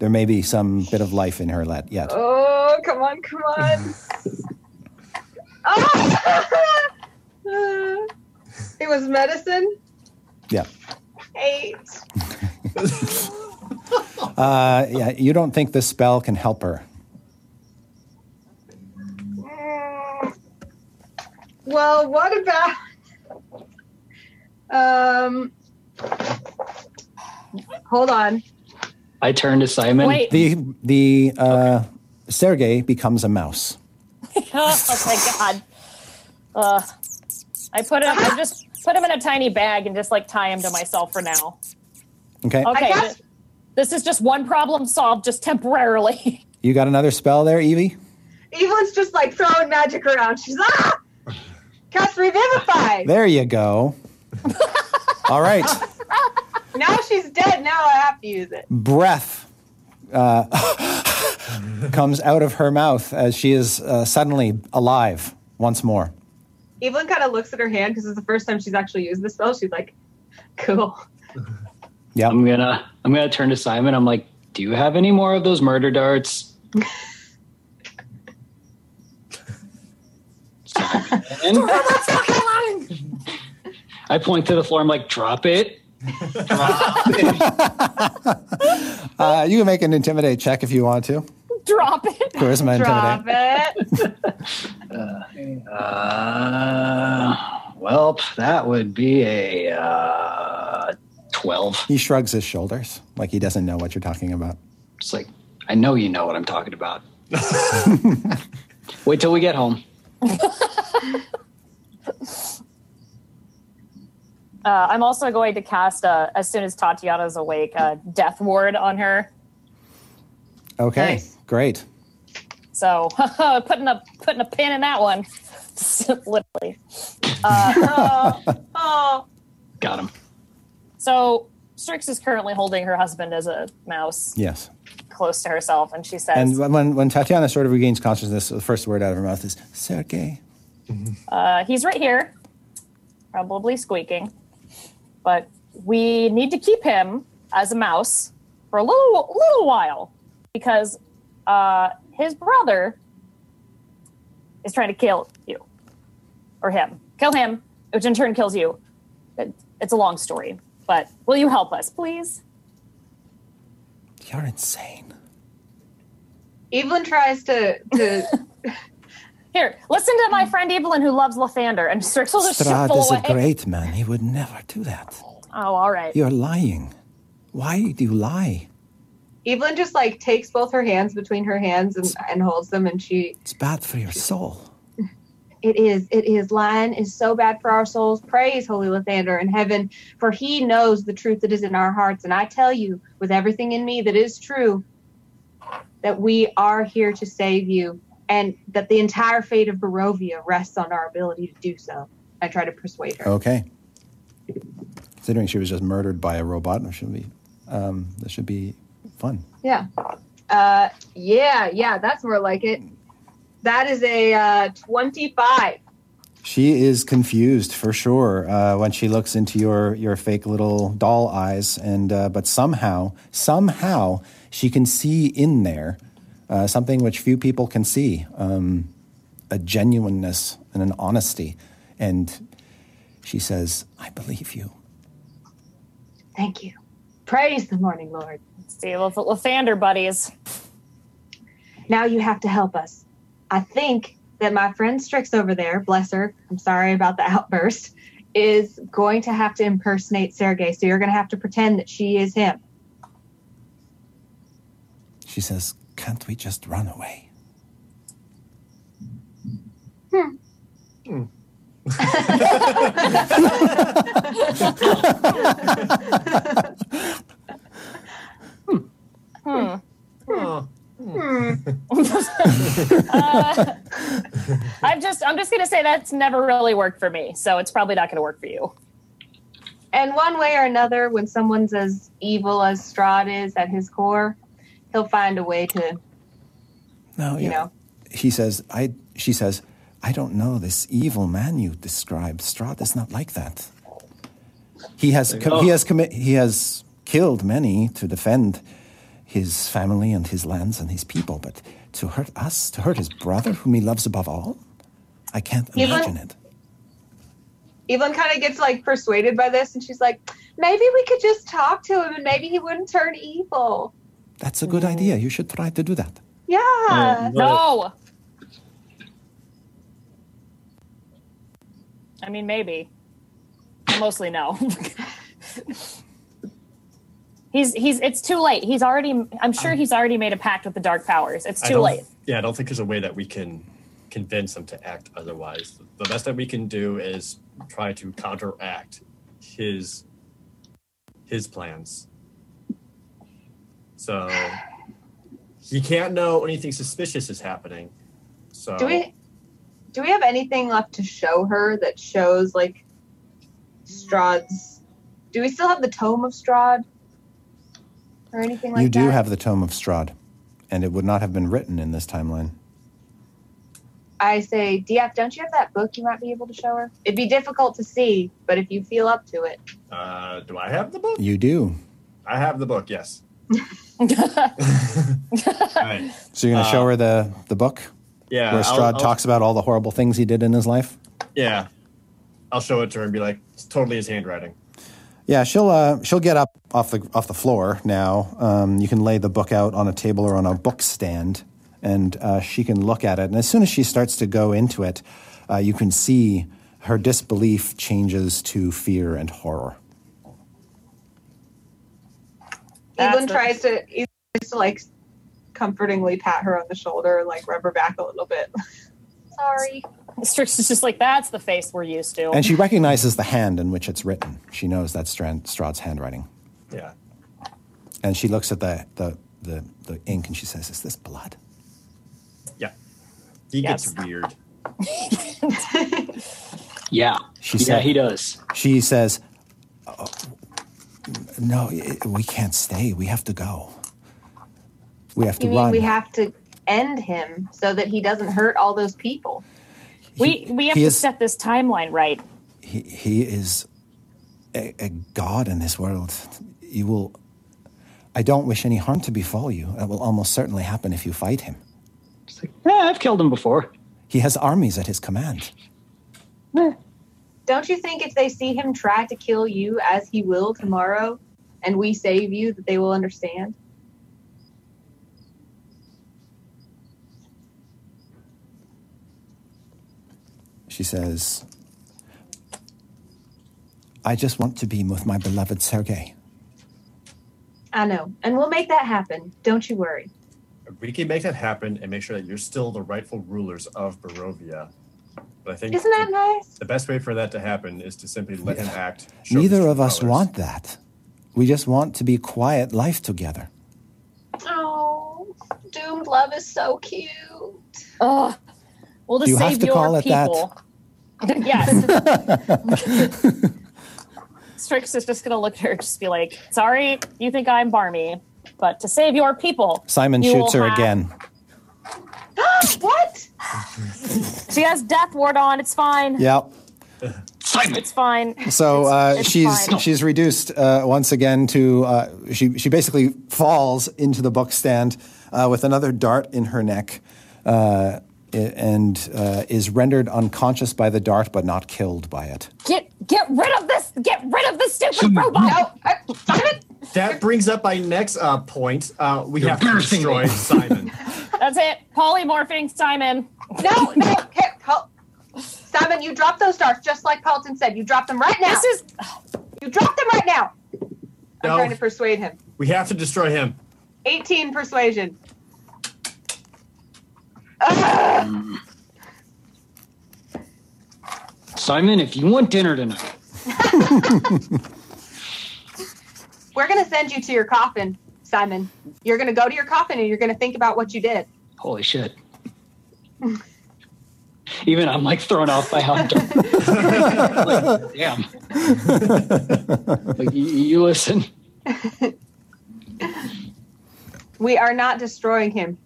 there may be some bit of life in her let yet. Oh, come on, come on. oh! it was medicine. Yeah, Eight. uh, yeah. You don't think this spell can help her? Mm. Well, what about um hold on. I turn to Simon. Wait. The the uh, Sergei becomes a mouse. oh my god. Uh, I put him. I just put him in a tiny bag and just like tie him to myself for now. Okay, Okay, guess- th- this is just one problem solved, just temporarily. you got another spell there, Evie? Evelyn's just like throwing magic around. She's ah cast revivify. There you go. All right. Now she's dead. Now I have to use it. breath uh, comes out of her mouth as she is uh, suddenly alive once more. Evelyn kind of looks at her hand because it's the first time she's actually used the spell. She's like, cool. Yeah. I'm gonna I'm gonna turn to Simon. I'm like, do you have any more of those murder darts? Simon? I point to the floor. I'm like, drop it. Uh, you can make an intimidate check if you want to. Drop it. Charisma Drop intimidate. it. Uh, well, that would be a uh, 12. He shrugs his shoulders like he doesn't know what you're talking about. It's like, I know you know what I'm talking about. Wait till we get home. Uh, I'm also going to cast, uh, as soon as Tatiana's awake, a death ward on her. Okay, Nice. great. So putting a putting a pin in that one, literally. Uh, Oh, Got him. so Strix is currently holding her husband as a mouse Yes. close to herself, and she says, And when, when Tatiana sort of regains consciousness, the first word out of her mouth is Sergei. uh, "He's right here, probably squeaking, but we need to keep him as a mouse for a little little while because uh, his brother is trying to kill you or him, kill him, which in turn kills you. It- It's a long story, but will you help us, please?" You're insane. Evelyn tries to to Here, listen to my hmm. friend Evelyn who loves Lathander, and Strix will just Strahd shuffle is a great man. He would never do that. Oh, all right. You're lying. Why do you lie? Evelyn just like takes both her hands between her hands and, and holds them and she It's bad for your soul. it is it is lying is so bad for our souls praise holy lathander in heaven for he knows the truth that is in our hearts and i tell you with everything in me that is true that we are here to save you and that the entire fate of barovia rests on our ability to do so. I try to persuade her. Okay. Considering she was just murdered by a robot, it should be, um, this should be fun. yeah. Uh yeah yeah that's more like it. That is a uh 25 She is confused for sure uh, when she looks into your your fake little doll eyes, and uh, but somehow somehow she can see in there uh, something which few people can see um, a genuineness and an honesty, and she says, "I believe you." thank you praise the morning lord See, Lath- Lathander buddies. now you have to help us. I think that my friend Strix over there, bless her, I'm sorry about the outburst, is going to have to impersonate Sergei. So you're going to have to pretend that she is him. She says, "Can't we just run away?" Hmm. Oh, Uh, I'm just I'm just gonna say that's never really worked for me, so it's probably not gonna work for you. And one way or another, when someone's as evil as Strahd is at his core, he'll find a way to, No, you know. he says, I, she says, I don't know this evil man you described. Strahd is not like that. He has, co- he has commit, he has killed many to defend his family and his lands and his people, but to hurt us, to hurt his brother, whom he loves above all, I can't Even- imagine it. Evelyn kind of gets like persuaded by this, and she's like, maybe we could just talk to him, and maybe he wouldn't turn evil. That's a good idea. You should try to do that. Yeah. Uh, No. I mean, maybe. Mostly no. he's he's. It's too late. He's already. I'm sure he's already made a pact with the dark powers. It's too late. Yeah, I don't think there's a way that we can convince him to act otherwise. The best that we can do is try to counteract his his plans. So you can't know anything suspicious is happening. So Do we do we have anything left to show her that shows like Strahd's do we still have the tome of Strahd? Or anything like that? you do that? have the Tome of Strahd, and it would not have been written in this timeline. I say, Dieth, don't you have that book you might be able to show her? It'd be difficult to see, but if you feel up to it. uh, do I have the book? You do. I have the book. Yes. Right. So you're going to show her the, the book Yeah. where I'll- I'll- talks about all the horrible things he did in his life? Yeah. I'll show it to her and be like, it's totally his handwriting. Yeah, she'll uh, she'll get up off the off the floor now. Um, you can lay the book out on a table or on a book stand, and uh, she can look at it. And as soon as she starts to go into it, uh, you can see her disbelief changes to fear and horror. That's Evelyn tries to Evelyn tries to like comfortingly pat her on the shoulder, and, like rub her back a little bit. Sorry. Strix is just like, that's the face we're used to. And she recognizes the hand in which it's written. She knows that's Strand, Strahd's handwriting. Yeah. And she looks at the, the, the, the ink and she says, Is this blood? Yeah. He Yes. gets weird. Yeah. She yeah, said- he does. She says, "Oh, No, i- we can't stay. We have to go. We have to You mean run. we have to end him so that he doesn't hurt all those people? we we have to is- set this timeline right. he, he is a, a god in this world. You will. I don't wish any harm to befall you. That will almost certainly happen if you fight him. Like, yeah, I've killed him before. He has armies at his command. Eh. Don't you think if they see him try to kill you as he will tomorrow, and we save you, that they will understand? She says, I just want to be with my beloved Sergei. I know, and we'll make that happen. Don't you worry. We can make that happen and make sure that you're still the rightful rulers of Barovia. But I think Isn't that the, nice? the best way for that to happen is to simply let him act. Neither of us colors. want that. We just want to be quiet life together. Oh, doomed love is so cute. Oh, We'll just Do you save have to your call it that? people. yes. Strix is just gonna look at her, and just be like, "Sorry, you think I'm barmy, but to save your people." Simon you shoots will her have- again. What? She has death ward on. It's fine. Yep. It's fine. So uh, it's she's fine. she's reduced uh, once again to uh, she she basically falls into the book stand uh, with another dart in her neck, uh, i- and uh, is rendered unconscious by the dart but not killed by it. Get get rid of this. Get rid of this stupid robot. No, I, Simon. That brings up my next uh, point. Uh, we You're have to destroy me. Simon. That's it. Polymorphing Simon. No, no. Here, Pal- Simon, you dropped those darts just like Paultin said. You dropped them right now. This is you dropped them right now. I'm trying to persuade him. we have to destroy him. 18 persuasion. Simon, if you want dinner tonight, We're going to send you to your coffin, Simon. You're going to go to your coffin and you're going to think about what you did. holy shit. Even I'm like thrown off by how dark. like, damn. like you, you listen. We are not destroying him,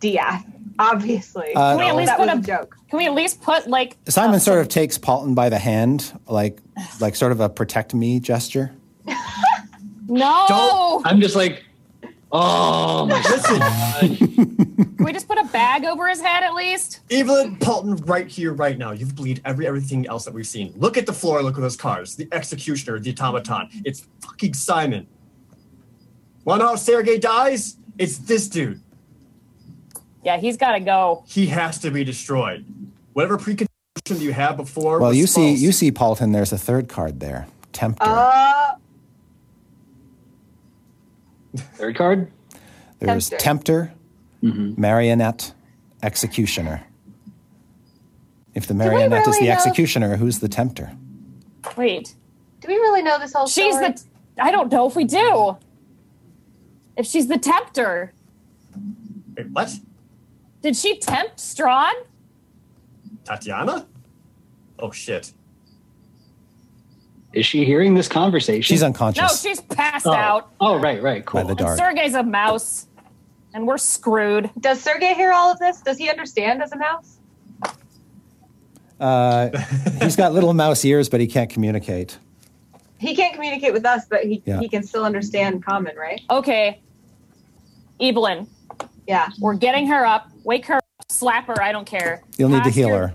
Dieth. Obviously. Uh, Can we at least that put a a joke. Can we at least put like Simon uh, sort of takes Paultin by the hand, like like sort of a protect me gesture. No. Don't- I'm just like, oh my god. Can we just put a bag over his head at least? Evelyn Paultin, right here, right now. You've bleed every everything else that we've seen. Look at the floor. Look at those cars. The executioner, the automaton. It's fucking Simon. Want to know how Sergei dies? It's this dude. Yeah, he's got to go. He has to be destroyed. Whatever preconception you had before. Well, was you see false. you see Paultin. There's a third card there, Tempter. Uh, Third card? There's Tempter. Tempter, Marionette, Executioner. If the Marionette is the know- Executioner, who's the Tempter? Wait. do we really know this whole She's story? the I don't know if we do. If she's the tempter. Wait, what? Did she tempt Strahd? Tatiana? Oh shit. Is she hearing this conversation? She's unconscious. No, she's passed oh. out. Oh, right, right, cool. by the And dart. Sergei's a mouse. And we're screwed. Does Sergei hear all of this? Does he understand as a mouse? Uh, he's got little mouse ears, but he can't communicate. He can't communicate with us, but he, Yeah. he can still understand common, right? Okay. Evelyn, Yeah. we're getting her up. Wake her up. Slap her. I don't care. You'll need to Cast heal your- her.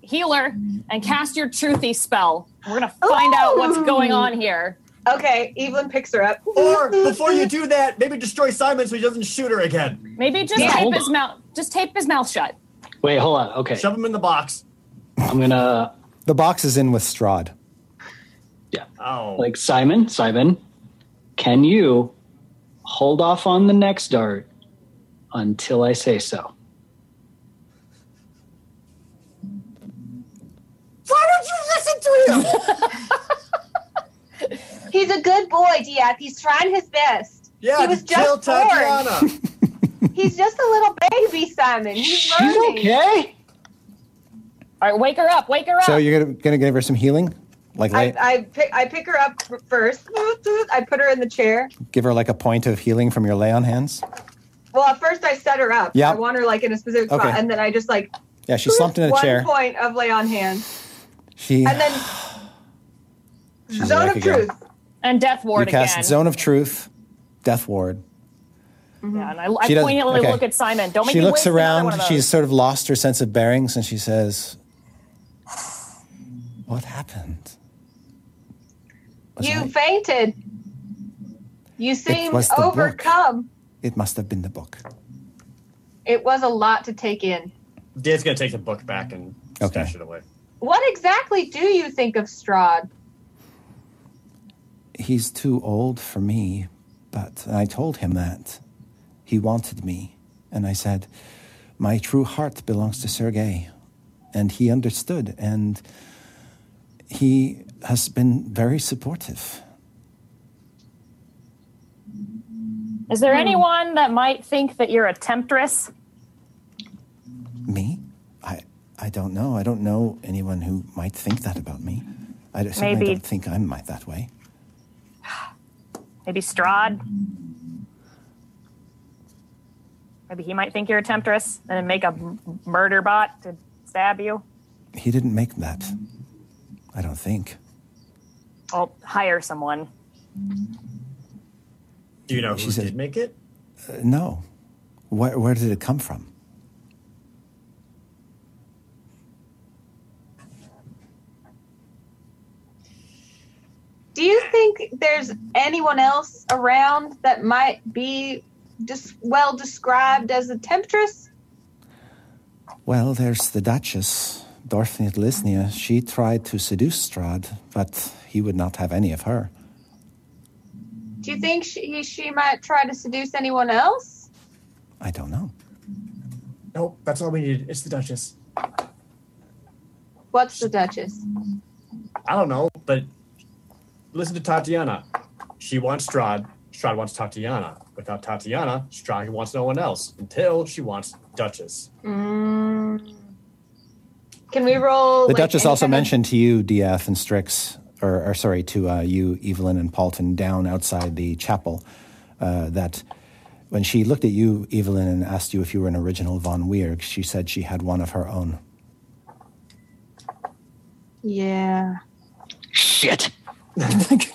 Heal her and cast your truthy spell. We're going to find out what's going on here. Okay, Evelyn picks her up. Or before you do that, maybe destroy Simon so he doesn't shoot her again. Maybe just Yeah, tape his on. mouth. Just tape his mouth shut. Wait, hold on. Okay, Shove him in the box. I'm gonna The box is in with Strahd. yeah, Oh, like Simon. Simon, can you hold off on the next dart until I say so? why don't you listen to him? He's a good boy, Dieth. He's trying his best. Yeah, He was just born. Tatiana. He's just a little baby, Simon. He's She's learning. okay. All right, wake her up. Wake her up. So you're gonna, gonna give her some healing, like I, I pick I pick her up first. I put her in the chair. give her like a point of healing from your lay on hands. Well, at first I set her up. Yeah. I want her like in a specific spot, and then I just like Yeah, she slumped in a chair. one chair. point of lay on hand, She and then She's zone of again. truth. and Death ward. you Ward cast again. Zone of Truth, Death Ward. Mm-hmm. Yeah, and I, I poignantly okay. look at Simon. Don't make She me looks around. one of those. She's sort of lost her sense of bearings, and she says, "What happened?" Was You I- fainted. You seem was book. overcome. It must have been the book. It was a lot to take in. Dan's gonna take the book back and Okay. stash it away. What exactly do you think of Strahd? He's too old for me, but I told him that. He wanted me, and I said, My true heart belongs to Sergei. And he understood, and he has been very supportive. Is there hmm. anyone that might think that you're a temptress? Me? I, I don't know. I don't know anyone who might think that about me. I certainly Maybe- don't think I'm my, that way. Maybe Strahd? Maybe he might think you're a temptress and make a m- murder bot to stab you. He didn't make that. I don't think. I'll hire someone. Do you know who said- did make it? Uh, no. Where, where did it come from? Do you think there's anyone else around that might be just well described as a temptress? Well, there's the Duchess, Dorfniya Dilisnya. She tried to seduce Strahd, but he would not have any of her. Do you think she she might try to seduce anyone else? I don't know. Nope, that's all we needed. It's the Duchess. What's the Duchess? I don't know, but listen to Tatiana. She wants Strahd. Strahd wants Tatiana. Without Tatiana, Strahd wants no one else until she wants Duchess. Mm. Can we roll? The like, Duchess also kind of- mentioned to you, Dieth and Strix, or, or sorry, to uh, you, Evelyn and Paultin, down outside the chapel, uh, that when she looked at you, Evelyn, and asked you if you were an original Von Weerg, she said she had one of her own. Yeah. Shit.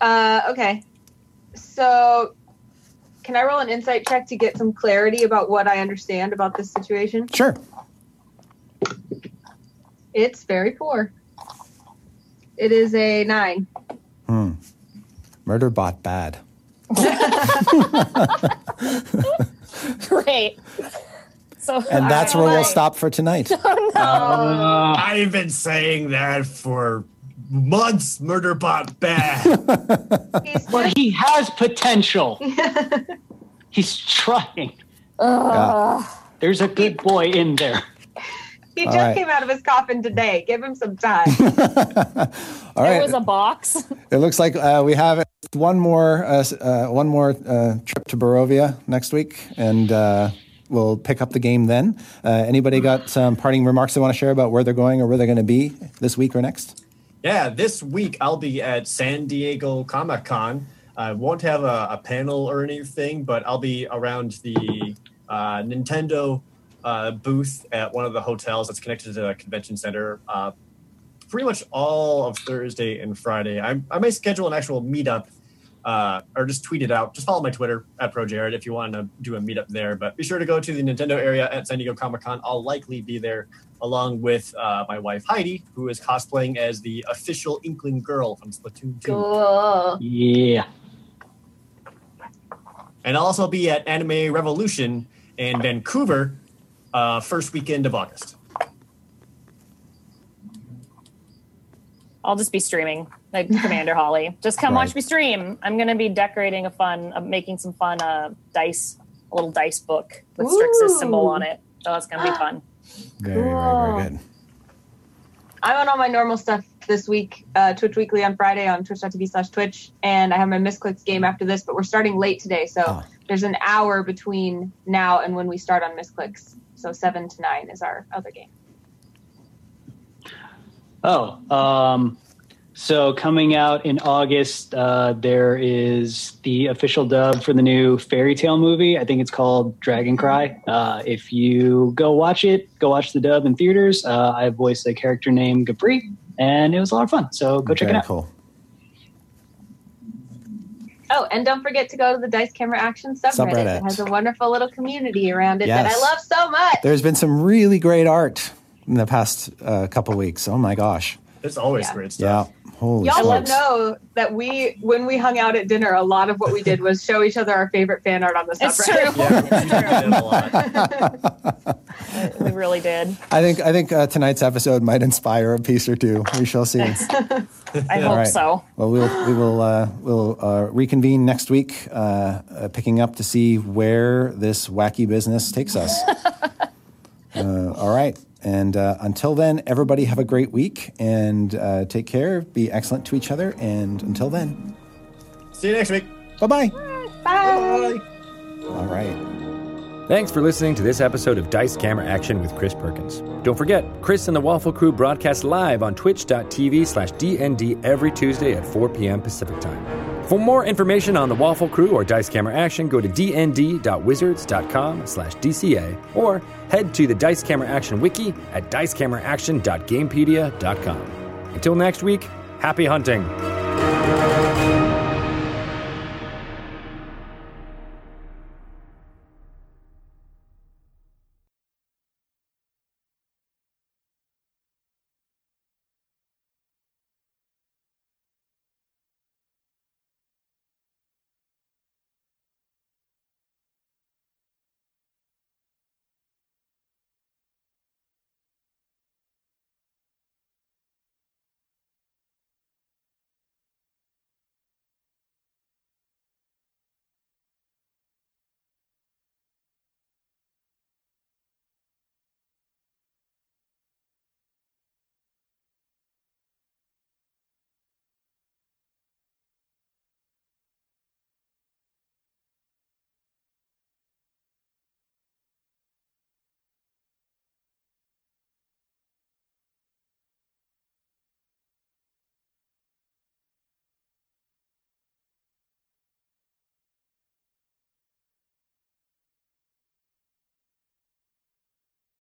Uh, okay. So, can I roll an insight check to get some clarity about what I understand about this situation? Sure. It's very poor. It is a nine. Hmm. Murder bot bad. Great. So And that's where we'll stop for tonight. Uh, I've been saying that for months. Murderbot bad. But he has potential. He's trying. Yeah. There's a good boy in there. he All just right. came out of his coffin today. Give him some time. All There right. was a box. It looks like uh, we have one more uh, uh, one more uh, trip to Barovia next week, and uh, we'll pick up the game then. Uh, anybody got some parting remarks they want to share about where they're going or where they're going to be this week or next? Yeah, this week I'll be at San Diego Comic Con. I won't have a, a panel or anything, but I'll be around the uh, Nintendo uh, booth at one of the hotels that's connected to the convention center. Uh, pretty much all of Thursday and Friday. I, I may schedule an actual meetup uh, or just tweet it out. Just follow my Twitter at ProJared if you want to do a meetup there. But be sure to go to the Nintendo area at San Diego Comic Con. I'll likely be there along with uh, my wife Heidi, who is cosplaying as the official Inkling girl from Splatoon 2. Cool. Yeah. And I'll also be at Anime Revolution in Vancouver uh, first weekend of August. I'll just be streaming, like Commander Holly. Just come Right. watch me stream. I'm gonna be decorating a fun, uh, making some fun uh, dice, a little dice book with Strix's symbol on it. So it's gonna be fun. Very, very, very good. I'm on all my normal stuff this week. Uh, Twitch Weekly on Friday on twitch.tv slash Twitch. And I have my Misclicks game after this, but we're starting late today. So Oh. there's an hour between now and when we start on Misclicks. So 7 to 9 is our other game. Oh, um, so coming out in August, uh, there is the official dub for the new Fairy Tail movie. I think it's called Dragon Cry. Uh, if you go watch it, go watch the dub in theaters. Uh, I voiced a character named Capri, and it was a lot of fun. So go check it out. cool. Oh, and don't forget to go to the Dice Camera Action subreddit. Subreddit. It has a wonderful little community around it that I love so much. There's been some really great art in the past uh, couple weeks. Oh my gosh. It's always Yeah. great stuff. Yeah. Stuff. Holy Y'all smokes. know that we, when we hung out at dinner, a lot of what we did was show each other our favorite fan art on the It's subreddit. true. Yeah, we did a lot. we really did. I think I think uh, tonight's episode might inspire a piece or two. We shall see. I hope right. so. Well, we'll we will uh, we'll uh, reconvene next week, uh, uh, picking up to see where this wacky business takes us. uh, all right, and uh, until then, everybody have a great week and uh, take care. Be excellent to each other, and until then, See you next week. bye bye. Bye. Bye. All right. Thanks for listening to this episode of Dice Camera Action with Chris Perkins. Don't forget, Chris and the Waffle Crew broadcast live on twitch.tv slash DND every Tuesday at 4 p.m. Pacific Time. For more information on the Waffle Crew or Dice Camera Action, go to dnd.wizards.com slash DCA or head to the Dice Camera Action wiki at dicecameraaction.gamepedia.com. Until next week, happy hunting!